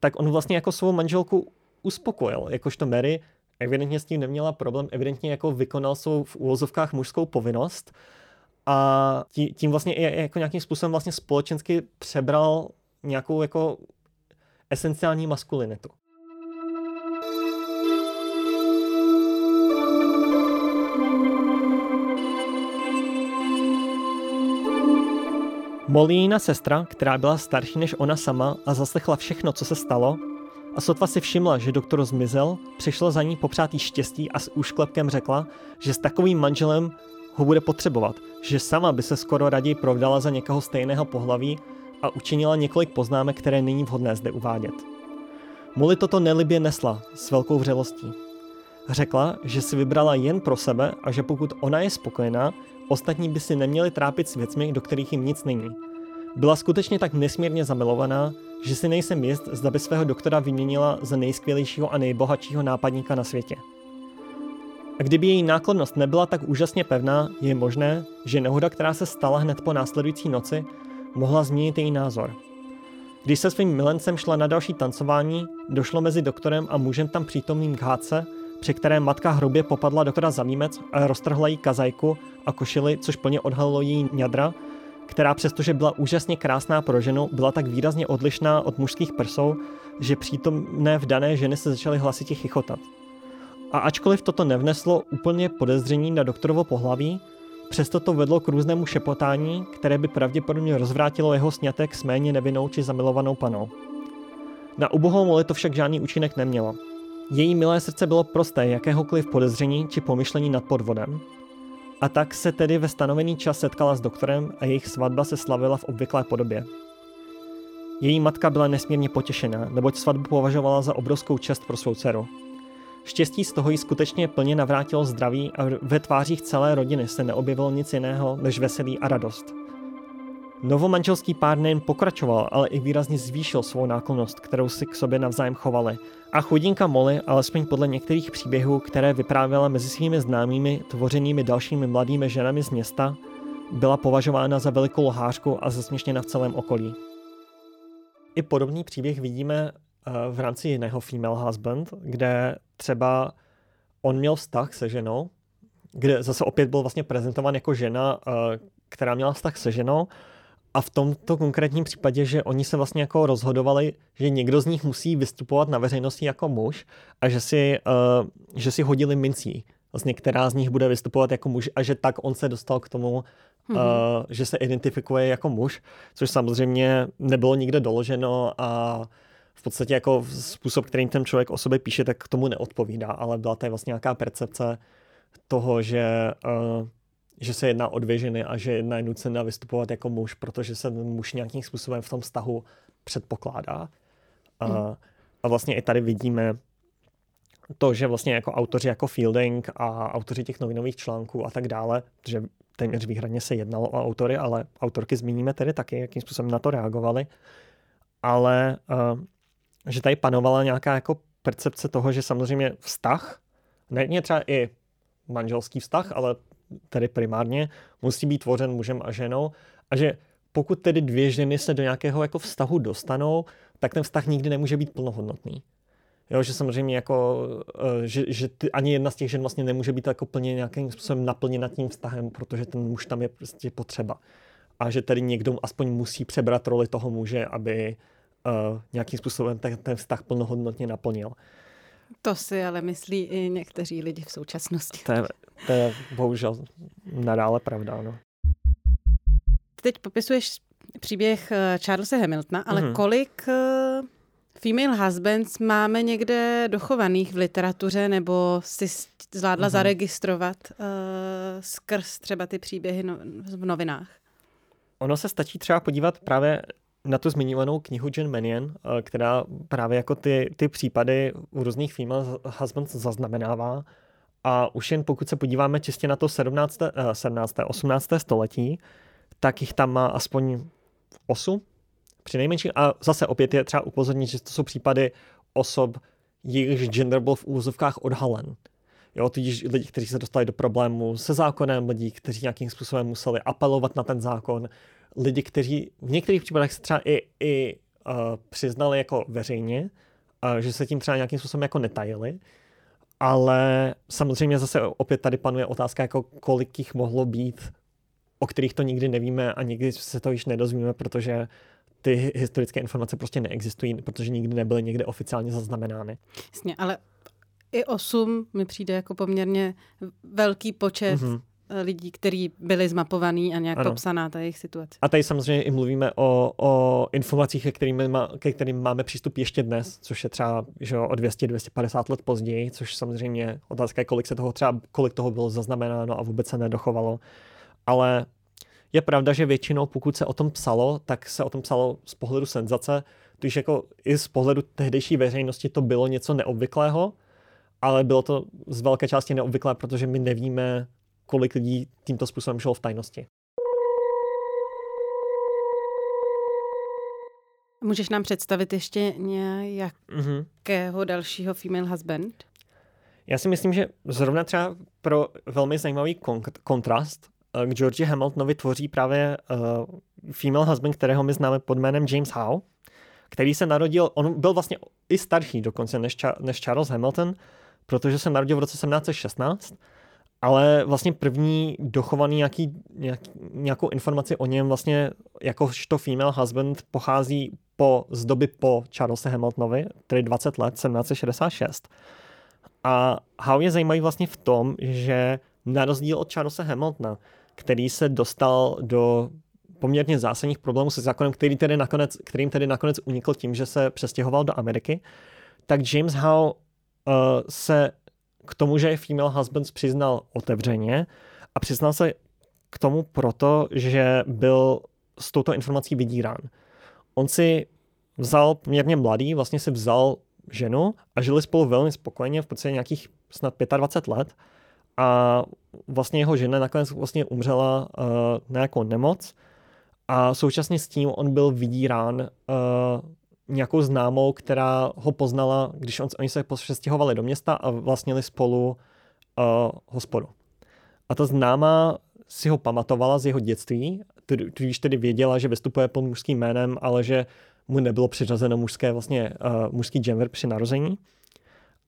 Tak on vlastně jako svou manželku uspokojil, jakožto Mary evidentně s tím neměla problém, evidentně jako vykonal svou v úvozovkách mužskou povinnost a tím vlastně i jako nějakým způsobem vlastně společensky přebral nějakou jako esenciální maskulinitu. Molína sestra, která byla starší než ona sama a zaslechla všechno, co se stalo, a sotva si všimla, že doktor zmizel, přišla za ní popřát jí štěstí a s úšklepkem řekla, že s takovým manželem ho bude potřebovat, že sama by se skoro raději provdala za někoho stejného pohlaví a učinila několik poznámek, které není vhodné zde uvádět. Molly toto nelibě nesla s velkou vřelostí. Řekla, že si vybrala jen pro sebe a že pokud ona je spokojená, ostatní by si neměli trápit s věcmi, do kterých jim nic není. Byla skutečně tak nesmírně zamilovaná, že si nejsem jist, zda by svého doktora vyměnila za nejskvělejšího a nejbohatšího nápadníka na světě. A kdyby její náklonnost nebyla tak úžasně pevná, je možné, že nehoda, která se stala hned po následující noci, mohla změnit její názor. Když se svým milencem šla na další tancování, došlo mezi doktorem a mužem tam přítomným k hádce, při které matka hrubě popadla doktora za límec a roztrhla jí kazajku a košili, což plně odhalilo její ňadra, která přestože byla úžasně krásná pro ženu, byla tak výrazně odlišná od mužských prsou, že přítomné v dané ženy se začaly hlasitě chichotat. A ačkoliv toto nevneslo úplně podezření na doktorovo pohlaví, přesto to vedlo k různému šepotání, které by pravděpodobně rozvrátilo jeho snětek s méně nevinnou či zamilovanou panou. Na ubohou moli to však žádný účinek nemělo. Její milé srdce bylo prosté jakéhokoliv podezření či pomyšlení nad podvodem. A tak se tedy ve stanovený čas setkala s doktorem a jejich svatba se slavila v obvyklé podobě. Její matka byla nesmírně potěšená, neboť svatbu považovala za obrovskou čest pro svou dceru. Štěstí z toho jí skutečně plně navrátilo zdraví a ve tvářích celé rodiny se neobjevilo nic jiného než veselí a radost. Novomanželský pár nejen pokračoval, ale i výrazně zvýšil svou náklonost, kterou si k sobě navzájem chovali. A chudinka Molly, alespoň podle některých příběhů, které vyprávěla mezi svými známými, tvořenými dalšími mladými ženami z města, byla považována za velikou lhářku a zesměšněna v celém okolí. I podobný příběh vidíme eh, v rámci jiného female husband, kde třeba on měl vztah se ženou, kde zase opět byl vlastně prezentovan jako žena, eh, která měla vztah se ženou a v tomto konkrétním případě, že oni se vlastně jako rozhodovali, že někdo z nich musí vystupovat na veřejnosti jako muž a že si, uh, že si hodili mincí. Vlastně, která z nich bude vystupovat jako muž a že tak on se dostal k tomu, mm-hmm. uh, že se identifikuje jako muž, což samozřejmě nebylo nikde doloženo a v podstatě jako způsob, kterým ten člověk o sobě píše, tak k tomu neodpovídá, ale byla tady vlastně nějaká percepce toho, že uh, že se jedná o dvě ženy a že jedna je nucena vystupovat jako muž, protože se muž nějakým způsobem v tom vztahu předpokládá. A, mm. a vlastně i tady vidíme to, že vlastně jako autoři jako Fielding a autoři těch novinových článků a tak dále, že téměř výhradně se jednalo o autory, ale autorky zmíníme tedy taky, jakým způsobem na to reagovali. Ale uh, že tady panovala nějaká jako percepce toho, že samozřejmě vztah, ne třeba i manželský vztah, ale tedy primárně, musí být tvořen mužem a ženou a že pokud tedy dvě ženy se do nějakého jako vztahu dostanou, tak ten vztah nikdy nemůže být plnohodnotný. Jo, že samozřejmě jako, eh, že, že ty, ani jedna z těch žen vlastně nemůže být jako plně nějakým způsobem naplněna tím vztahem, protože ten muž tam je prostě potřeba. A že tedy někdo aspoň musí přebrat roli toho muže, aby uh, nějakým způsobem ten, ten vztah plnohodnotně naplnil. To si ale myslí i někteří lidi v současnosti. To je, to je bohužel nadále pravda. No. Teď popisuješ příběh eh, Charlesa Hamiltona, ale mm-hmm. kolik uh, female husbands máme někde dochovaných v literatuře nebo si zvládla mm-hmm. zaregistrovat uh, skrz třeba ty příběhy no, v novinách? Ono se stačí třeba podívat právě na tu zmiňovanou knihu Jen Mannion, která právě jako ty, ty případy u různých female husbands zaznamenává a už jen pokud se podíváme čistě na to 17. 17. 18. století, tak jich tam má aspoň 8 při nejmenším. A zase opět je třeba upozornit, že to jsou případy osob, jejichž gender byl v úzovkách odhalen. Jo, tudíž lidi, kteří se dostali do problému se zákonem, lidi, kteří nějakým způsobem museli apelovat na ten zákon, lidi, kteří v některých případech se třeba i, i uh, přiznali jako veřejně, uh, že se tím třeba nějakým způsobem jako netajili, ale samozřejmě zase opět tady panuje otázka, jako kolik jich mohlo být, o kterých to nikdy nevíme a nikdy se to již nedozvíme, protože ty historické informace prostě neexistují, protože nikdy nebyly někde oficiálně zaznamenány. Jasně, ale i osm mi přijde jako poměrně velký počet mm-hmm. Lidí, kteří byli zmapovaní a nějak ano. popsaná ta jejich situace. A tady samozřejmě i mluvíme o, o informacích, ke kterým, má, ke kterým máme přístup ještě dnes, což je třeba že o 200-250 let později, což samozřejmě otázka je, kolik se toho třeba, kolik toho bylo zaznamenáno a vůbec se nedochovalo. Ale je pravda, že většinou, pokud se o tom psalo, tak se o tom psalo z pohledu senzace, když jako i z pohledu tehdejší veřejnosti to bylo něco neobvyklého, ale bylo to z velké části neobvyklé, protože my nevíme, kolik lidí tímto způsobem žilo v tajnosti. Můžeš nám představit ještě nějakého mm-hmm. dalšího female husband? Já si myslím, že zrovna třeba pro velmi zajímavý kon- kontrast eh, k Georgi Hamiltonovi tvoří právě uh, female husband, kterého my známe pod jménem James Howe, který se narodil, on byl vlastně i starší dokonce než, než Charles Hamilton, protože se narodil v roce 1716 ale vlastně první dochovaný nějaký, nějak, nějakou informaci o něm vlastně jakožto female husband pochází po, z doby po Charlese Hamiltonovi, tedy 20 let, 1766. A Howe je zajímavý vlastně v tom, že na rozdíl od Charlesa Hamiltona, který se dostal do poměrně zásadních problémů se zákonem, který tedy nakonec, kterým tedy nakonec unikl tím, že se přestěhoval do Ameriky, tak James Howe se k tomu, že je female husbands přiznal otevřeně a přiznal se k tomu proto, že byl s touto informací vydírán. On si vzal poměrně mladý, vlastně si vzal ženu a žili spolu velmi spokojeně, v podstatě nějakých snad 25 let. A vlastně jeho žena nakonec vlastně umřela uh, na nějakou nemoc a současně s tím on byl vydírán uh, nějakou známou, která ho poznala, když on, oni se přestěhovali do města a vlastnili spolu uh, hospodu. A ta známá si ho pamatovala z jeho dětství, tudíž tedy věděla, že vystupuje pod mužským jménem, ale že mu nebylo přiřazeno mužské, vlastně uh, mužský gender při narození.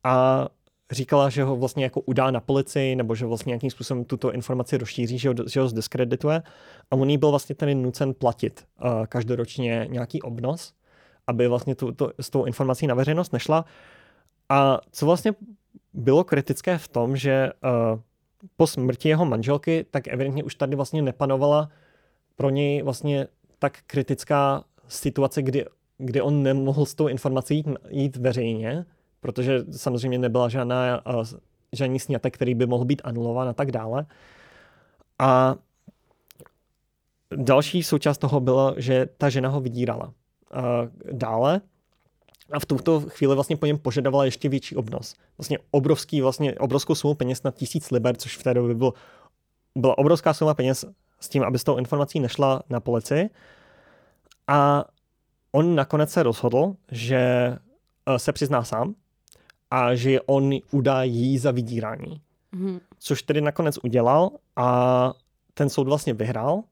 A říkala, že ho vlastně jako udá na policii, nebo že vlastně nějakým způsobem tuto informaci rozšíří, že ho, že ho zdiskredituje. A on jí byl vlastně tedy nucen platit uh, každoročně nějaký obnos, aby vlastně tu, to, s tou informací na veřejnost nešla. A co vlastně bylo kritické v tom, že uh, po smrti jeho manželky, tak evidentně už tady vlastně nepanovala pro něj vlastně tak kritická situace, kdy, kdy on nemohl s tou informací jít, jít veřejně, protože samozřejmě nebyla žádná, uh, žádný snětek, který by mohl být anulován a tak dále. A další součást toho bylo, že ta žena ho vydírala. Uh, dále a v tuto chvíli vlastně po něm požadovala ještě větší obnos. Vlastně obrovský, vlastně obrovskou sumu peněz na tisíc liber, což v té době bylo, byla obrovská suma peněz s tím, aby s tou informací nešla na policii. A on nakonec se rozhodl, že eh, se přizná sám a že on udá jí za vydírání. Mm. Což tedy nakonec udělal a ten soud vlastně vyhrál,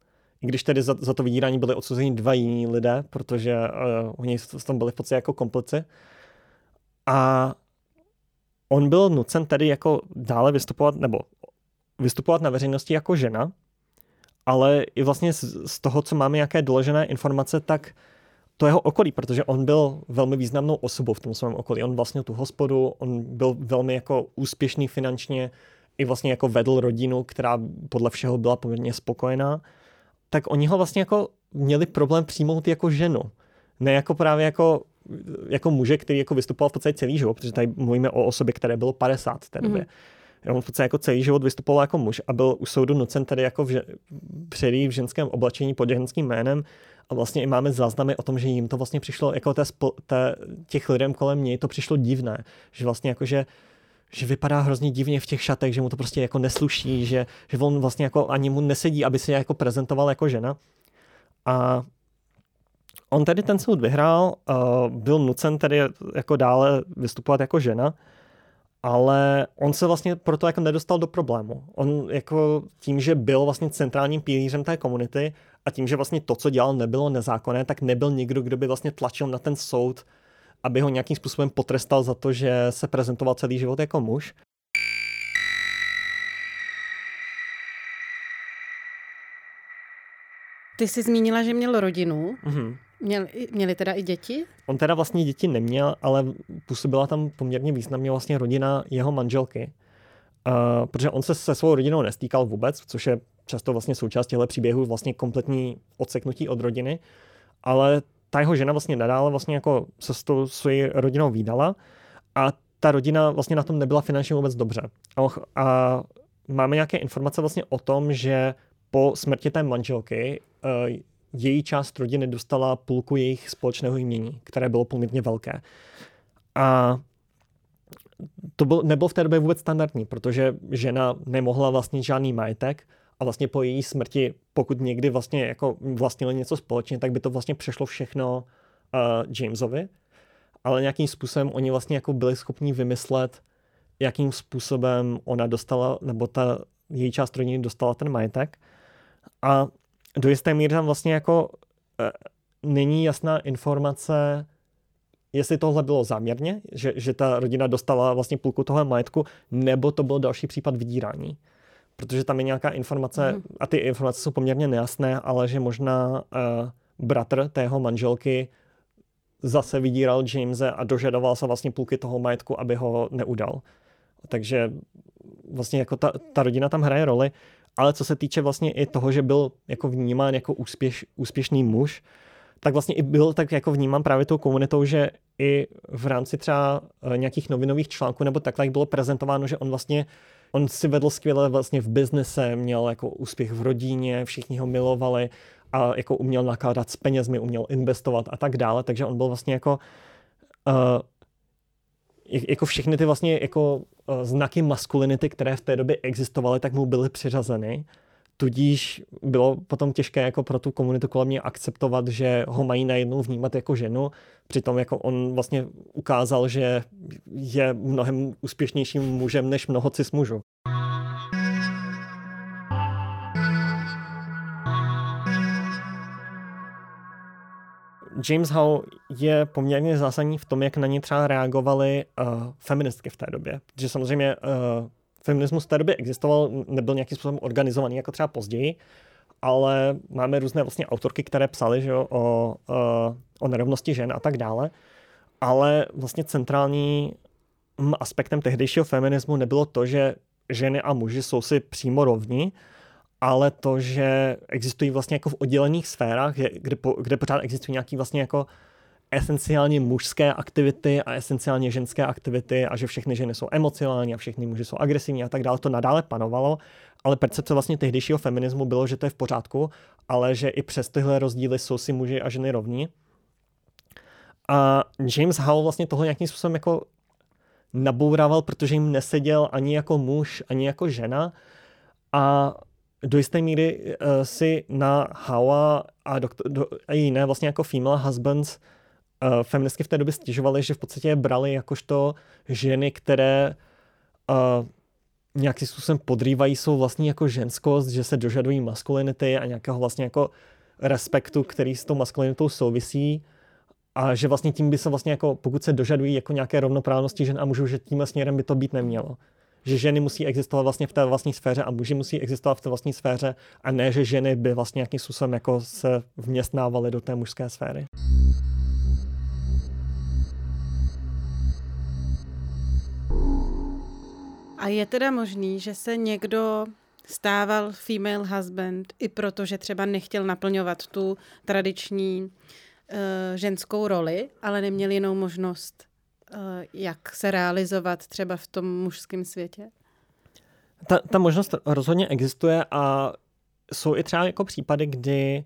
i když tedy za, za to vydírání byli odsouzeni dva jiní lidé, protože uh, oni tam byli v podstatě jako komplici. A on byl nucen tedy jako dále vystupovat, nebo vystupovat na veřejnosti jako žena, ale i vlastně z, z toho, co máme nějaké doložené informace, tak to jeho okolí, protože on byl velmi významnou osobou v tom svém okolí. On vlastnil tu hospodu, on byl velmi jako úspěšný finančně, i vlastně jako vedl rodinu, která podle všeho byla poměrně spokojená, tak oni ho vlastně jako měli problém přijmout jako ženu. Ne jako právě jako, jako muže, který jako vystupoval v podstatě celý život, protože tady mluvíme o osobě, které bylo 50 v té době. Mm. On v podstatě jako celý život vystupoval jako muž a byl u soudu nucen tady jako v, předý v ženském oblečení pod ženským jménem a vlastně i máme záznamy o tom, že jim to vlastně přišlo, jako té, té, těch lidem kolem něj to přišlo divné, že vlastně jako, že vypadá hrozně divně v těch šatech, že mu to prostě jako nesluší, že, že on vlastně jako ani mu nesedí, aby se jako prezentoval jako žena. A on tedy ten soud vyhrál, byl nucen tedy jako dále vystupovat jako žena, ale on se vlastně proto jako nedostal do problému. On jako tím, že byl vlastně centrálním pilířem té komunity a tím, že vlastně to, co dělal, nebylo nezákonné, tak nebyl nikdo, kdo by vlastně tlačil na ten soud, aby ho nějakým způsobem potrestal za to, že se prezentoval celý život jako muž. Ty jsi zmínila, že měl rodinu. Mm-hmm. Měl, měli teda i děti? On teda vlastně děti neměl, ale působila tam poměrně významně vlastně rodina jeho manželky. Uh, protože on se se svou rodinou nestýkal vůbec, což je často vlastně součást těchto příběhů, vlastně kompletní odseknutí od rodiny, ale ta jeho žena vlastně nadále vlastně jako se s tou svojí rodinou výdala a ta rodina vlastně na tom nebyla finančně vůbec dobře. A, a máme nějaké informace vlastně o tom, že po smrti té manželky uh, její část rodiny dostala půlku jejich společného jmění, které bylo poměrně velké. A to byl, nebylo v té době vůbec standardní, protože žena nemohla vlastnit žádný majetek a vlastně po její smrti, pokud někdy vlastně jako vlastnili něco společně, tak by to vlastně přešlo všechno uh, Jamesovi, ale nějakým způsobem oni vlastně jako byli schopni vymyslet, jakým způsobem ona dostala, nebo ta její část rodiny dostala ten majetek. A do jisté míry tam vlastně jako uh, není jasná informace, jestli tohle bylo záměrně, že, že ta rodina dostala vlastně půlku toho majetku, nebo to byl další případ vydírání protože tam je nějaká informace, mm. a ty informace jsou poměrně nejasné, ale že možná uh, bratr tého manželky zase vydíral Jamese a dožadoval se vlastně půlky toho majetku, aby ho neudal. Takže vlastně jako ta, ta rodina tam hraje roli, ale co se týče vlastně i toho, že byl jako vnímán jako úspěš, úspěšný muž, tak vlastně i byl tak jako vnímán právě tou komunitou, že i v rámci třeba eh, nějakých novinových článků nebo takhle bylo prezentováno, že on vlastně on si vedl skvěle vlastně v biznise, měl jako úspěch v rodině, všichni ho milovali a jako uměl nakládat s penězmi, uměl investovat a tak dále, takže on byl vlastně jako uh, jako všechny ty vlastně jako uh, znaky maskulinity, které v té době existovaly, tak mu byly přiřazeny. Tudíž bylo potom těžké jako pro tu komunitu kolem mě akceptovat, že ho mají najednou vnímat jako ženu. Přitom jako on vlastně ukázal, že je mnohem úspěšnějším mužem než mnoho cis mužů. James Howe je poměrně zásadní v tom, jak na ně třeba reagovaly uh, feministky v té době. Protože samozřejmě uh, feminismus v té době existoval, nebyl nějakým způsobem organizovaný jako třeba později, ale máme různé vlastně autorky, které psaly že jo, o, o nerovnosti žen a tak dále. Ale vlastně centrální aspektem tehdejšího feminismu nebylo to, že ženy a muži jsou si přímo rovni, ale to, že existují vlastně jako v oddělených sférách, kde, kde pořád existují nějaký vlastně jako esenciálně mužské aktivity a esenciálně ženské aktivity a že všechny ženy jsou emocionální a všechny muži jsou agresivní a tak dále, to nadále panovalo, ale percepce vlastně tehdejšího feminismu bylo, že to je v pořádku, ale že i přes tyhle rozdíly jsou si muži a ženy rovní. A James Howell vlastně toho nějakým způsobem jako nabourával, protože jim neseděl ani jako muž, ani jako žena a do jisté míry uh, si na Hawa a, doktor, do, a jiné vlastně jako female husbands uh, feministky v té době stěžovaly, že v podstatě je brali jakožto ženy, které uh, nějakým způsobem podrývají svou vlastní jako ženskost, že se dožadují maskulinity a nějakého vlastně jako respektu, který s tou maskulinitou souvisí a že vlastně tím by se vlastně jako, pokud se dožadují jako nějaké rovnoprávnosti žen a mužů, že tímhle směrem by to být nemělo že ženy musí existovat vlastně v té vlastní sféře a muži musí existovat v té vlastní sféře a ne, že ženy by vlastně nějakým způsobem jako se vměstnávaly do té mužské sféry. A je teda možný, že se někdo stával female husband i proto, že třeba nechtěl naplňovat tu tradiční uh, ženskou roli, ale neměl jinou možnost Eh, jak se realizovat třeba v tom mužském světě? Ta, ta možnost rozhodně existuje a jsou i třeba jako případy, kdy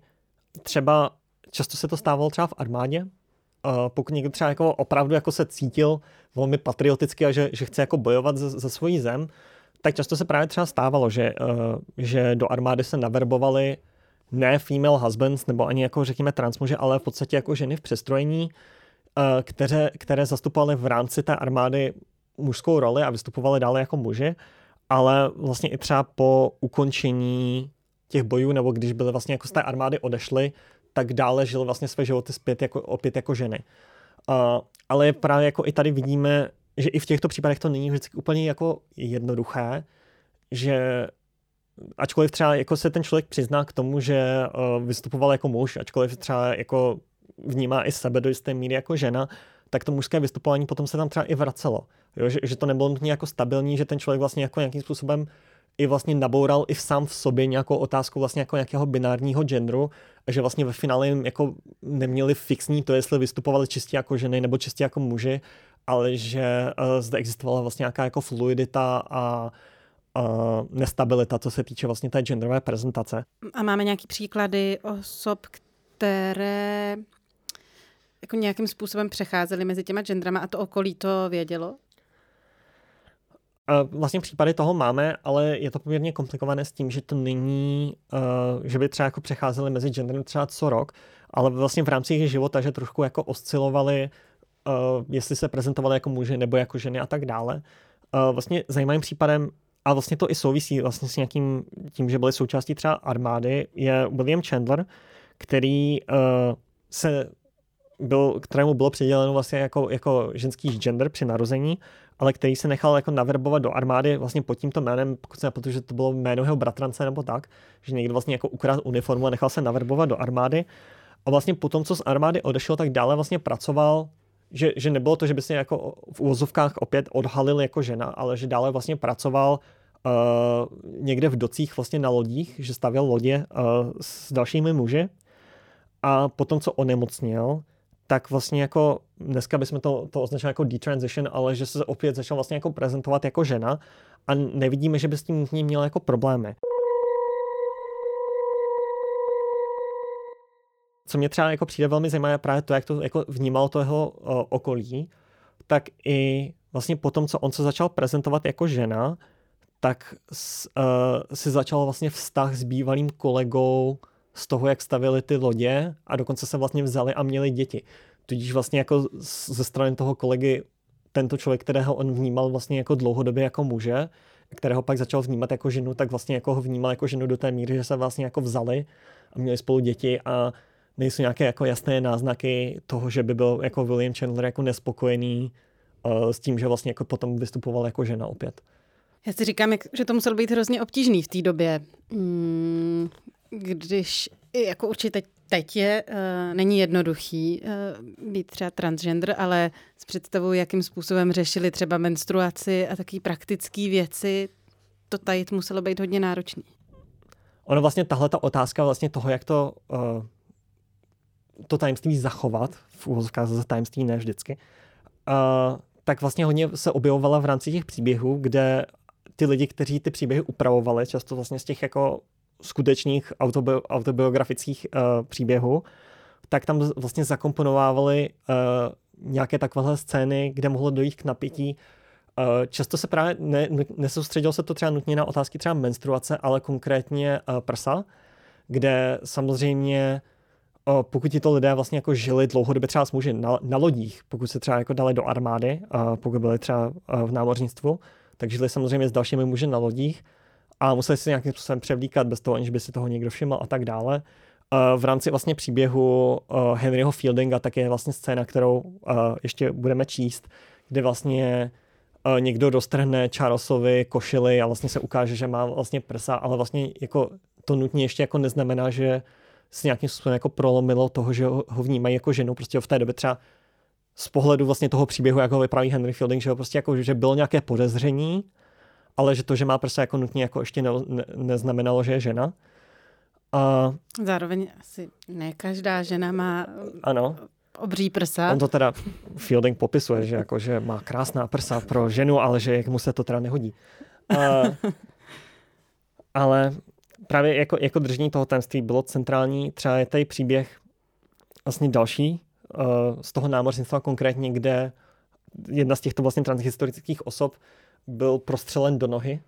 třeba často se to stávalo třeba v armádě, uh, pokud někdo třeba jako opravdu jako se cítil velmi patrioticky a že, že chce jako bojovat za, za svoji zem, tak často se právě třeba stávalo, že, uh, že do armády se naverbovali ne female husbands nebo ani jako řekněme transmuže, ale v podstatě jako ženy v přestrojení, Eh, které, které zastupovaly v rámci té armády mužskou roli a vystupovali dále jako muži, ale vlastně i třeba po ukončení těch bojů, nebo když byly vlastně jako z té armády odešly, tak dále žili vlastně své životy zpět jako, opět jako ženy. Uh, ale právě jako i tady vidíme, že i v těchto případech to není vždycky úplně jako jednoduché, že ačkoliv třeba jako se ten člověk přizná k tomu, že uh, vystupoval jako muž, ačkoliv třeba jako vnímá i sebe do jisté míry jako žena, tak to mužské vystupování potom se tam třeba i vracelo. Jo? Že, že to nebylo nutně jako stabilní, že ten člověk vlastně jako nějakým způsobem i vlastně naboural i v sám v sobě nějakou otázku vlastně jako nějakého binárního genderu že vlastně ve finále jim jako neměli fixní to, jestli vystupovali čistě jako ženy nebo čistě jako muži, ale že uh, zde existovala vlastně nějaká jako fluidita a uh, nestabilita, co se týče vlastně té genderové prezentace. A máme nějaký příklady osob, které jako nějakým způsobem přecházely mezi těma gendrama a to okolí to vědělo? Vlastně případy toho máme, ale je to poměrně komplikované s tím, že to není, uh, že by třeba jako přecházeli mezi gendery třeba co rok, ale vlastně v rámci jejich života, že trošku jako oscilovali, uh, jestli se prezentovali jako muži nebo jako ženy a tak dále. Uh, vlastně zajímavým případem, a vlastně to i souvisí vlastně s nějakým tím, že byly součástí třeba armády, je William Chandler, který se byl, kterému bylo přiděleno vlastně jako, jako ženský gender při narození, ale který se nechal jako naverbovat do armády vlastně pod tímto jménem, pokud se protože to bylo jméno jeho bratrance nebo tak, že někdo vlastně jako ukradl uniformu a nechal se naverbovat do armády. A vlastně potom, co z armády odešel, tak dále vlastně pracoval, že, že nebylo to, že by se jako v úvozovkách opět odhalil jako žena, ale že dále vlastně pracoval uh, někde v docích vlastně na lodích, že stavěl lodě uh, s dalšími muži. A potom, co onemocněl, tak vlastně jako dneska bychom to, to označili jako detransition, ale že se opět začal vlastně jako prezentovat jako žena a nevidíme, že by s tím nutně měl jako problémy. co mě třeba jako přijde velmi zajímavé, právě to, jak to jako vnímal to jeho uh, okolí, tak i vlastně potom, co on se začal prezentovat jako žena, tak s, uh, si začal vlastně vztah s bývalým kolegou z toho, jak stavili ty lodě a dokonce se vlastně vzali a měli děti. Tudíž vlastně jako ze strany toho kolegy tento člověk, kterého on vnímal vlastně jako dlouhodobě jako muže, kterého pak začal vnímat jako ženu, tak vlastně jako ho vnímal jako ženu do té míry, že se vlastně jako vzali a měli spolu děti a nejsou nějaké jako jasné náznaky toho, že by byl jako William Chandler jako nespokojený uh, s tím, že vlastně jako potom vystupoval jako žena opět. Já si říkám, že to muselo být hrozně obtížný v té době, mm, když jako určitě teď je, uh, není jednoduchý uh, být třeba transgender, ale s představou, jakým způsobem řešili třeba menstruaci a taky praktické věci, to tady muselo být hodně náročný. Ono vlastně tahle ta otázka vlastně toho, jak to, uh, to tajemství zachovat, v úvozovkách za tajemství ne vždycky, uh, tak vlastně hodně se objevovala v rámci těch příběhů, kde ty lidi, kteří ty příběhy upravovali, často vlastně z těch jako skutečných autobi- autobiografických uh, příběhů, tak tam vlastně zakomponovávali uh, nějaké takovéhle scény, kde mohlo dojít k napětí. Uh, často se právě ne, nesoustředilo se to třeba nutně na otázky třeba menstruace, ale konkrétně uh, prsa, kde samozřejmě pokud ti to lidé vlastně jako žili dlouhodobě třeba s muži na, na lodích, pokud se třeba jako dali do armády, pokud byli třeba v námořnictvu, tak žili samozřejmě s dalšími muži na lodích a museli si nějakým způsobem převlíkat bez toho, aniž by si toho někdo všiml a tak dále. V rámci vlastně příběhu Henryho Fieldinga tak je vlastně scéna, kterou ještě budeme číst, kde vlastně někdo dostrhne Charlesovi košily a vlastně se ukáže, že má vlastně prsa, ale vlastně jako to nutně ještě jako neznamená, že se nějakým způsobem jako prolomilo toho, že ho vnímají jako ženu. Prostě v té době třeba z pohledu vlastně toho příběhu, jak ho vypráví Henry Fielding, že ho prostě jako, že bylo nějaké podezření, ale že to, že má prsa jako nutně jako ještě ne, ne, neznamenalo, že je žena. A... Zároveň asi ne každá žena má ano. obří prsa. On to teda Fielding popisuje, že, jako, že má krásná prsa pro ženu, ale že mu se to teda nehodí. A, ale právě jako, jako držení toho tajemství bylo centrální. Třeba je tady příběh vlastně další uh, z toho námořnictva konkrétně, kde jedna z těchto vlastně transhistorických osob byl prostřelen do nohy.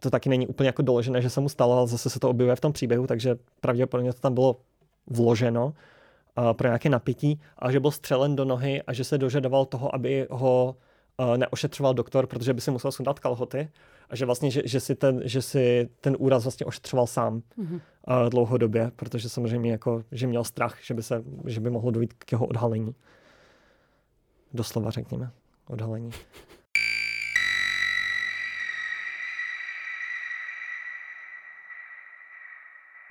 To taky není úplně jako doložené, že se mu stalo, ale zase se to objevuje v tom příběhu, takže pravděpodobně to tam bylo vloženo uh, pro nějaké napětí a že byl střelen do nohy a že se dožadoval toho, aby ho uh, neošetřoval doktor, protože by si musel sundat kalhoty a že vlastně, že, že, si, ten, že si ten úraz vlastně ošetřoval sám mm-hmm. uh, dlouhodobě, protože samozřejmě jako, že měl strach, že by, se, že by mohlo dojít k jeho odhalení. Doslova řekněme, odhalení.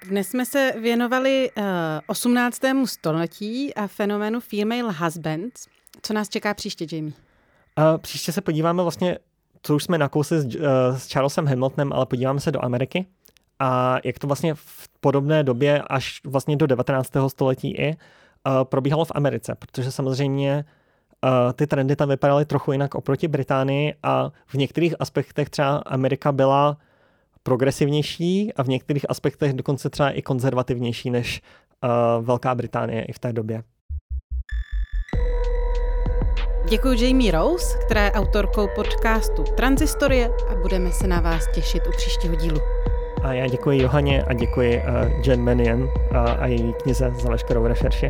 Dnes jsme se věnovali uh, eh, 18. století a fenoménu female husbands. Co nás čeká příště, Jamie? Uh, příště se podíváme vlastně, co už jsme nakousli s, uh, s Charlesem Hamiltonem, ale podíváme se do Ameriky a jak to vlastně v podobné době až vlastně do 19. století i uh, probíhalo v Americe, protože samozřejmě uh, ty trendy tam vypadaly trochu jinak oproti Británii a v některých aspektech třeba Amerika byla progresivnější a v některých aspektech dokonce třeba i konzervativnější než uh, Velká Británie i v té době. Děkuji Jamie Rose, která je autorkou podcastu Transistorie a budeme se na vás těšit u příštího dílu. A já děkuji Johaně a děkuji uh, Jen Manion uh, a její knize za veškerou rešerši.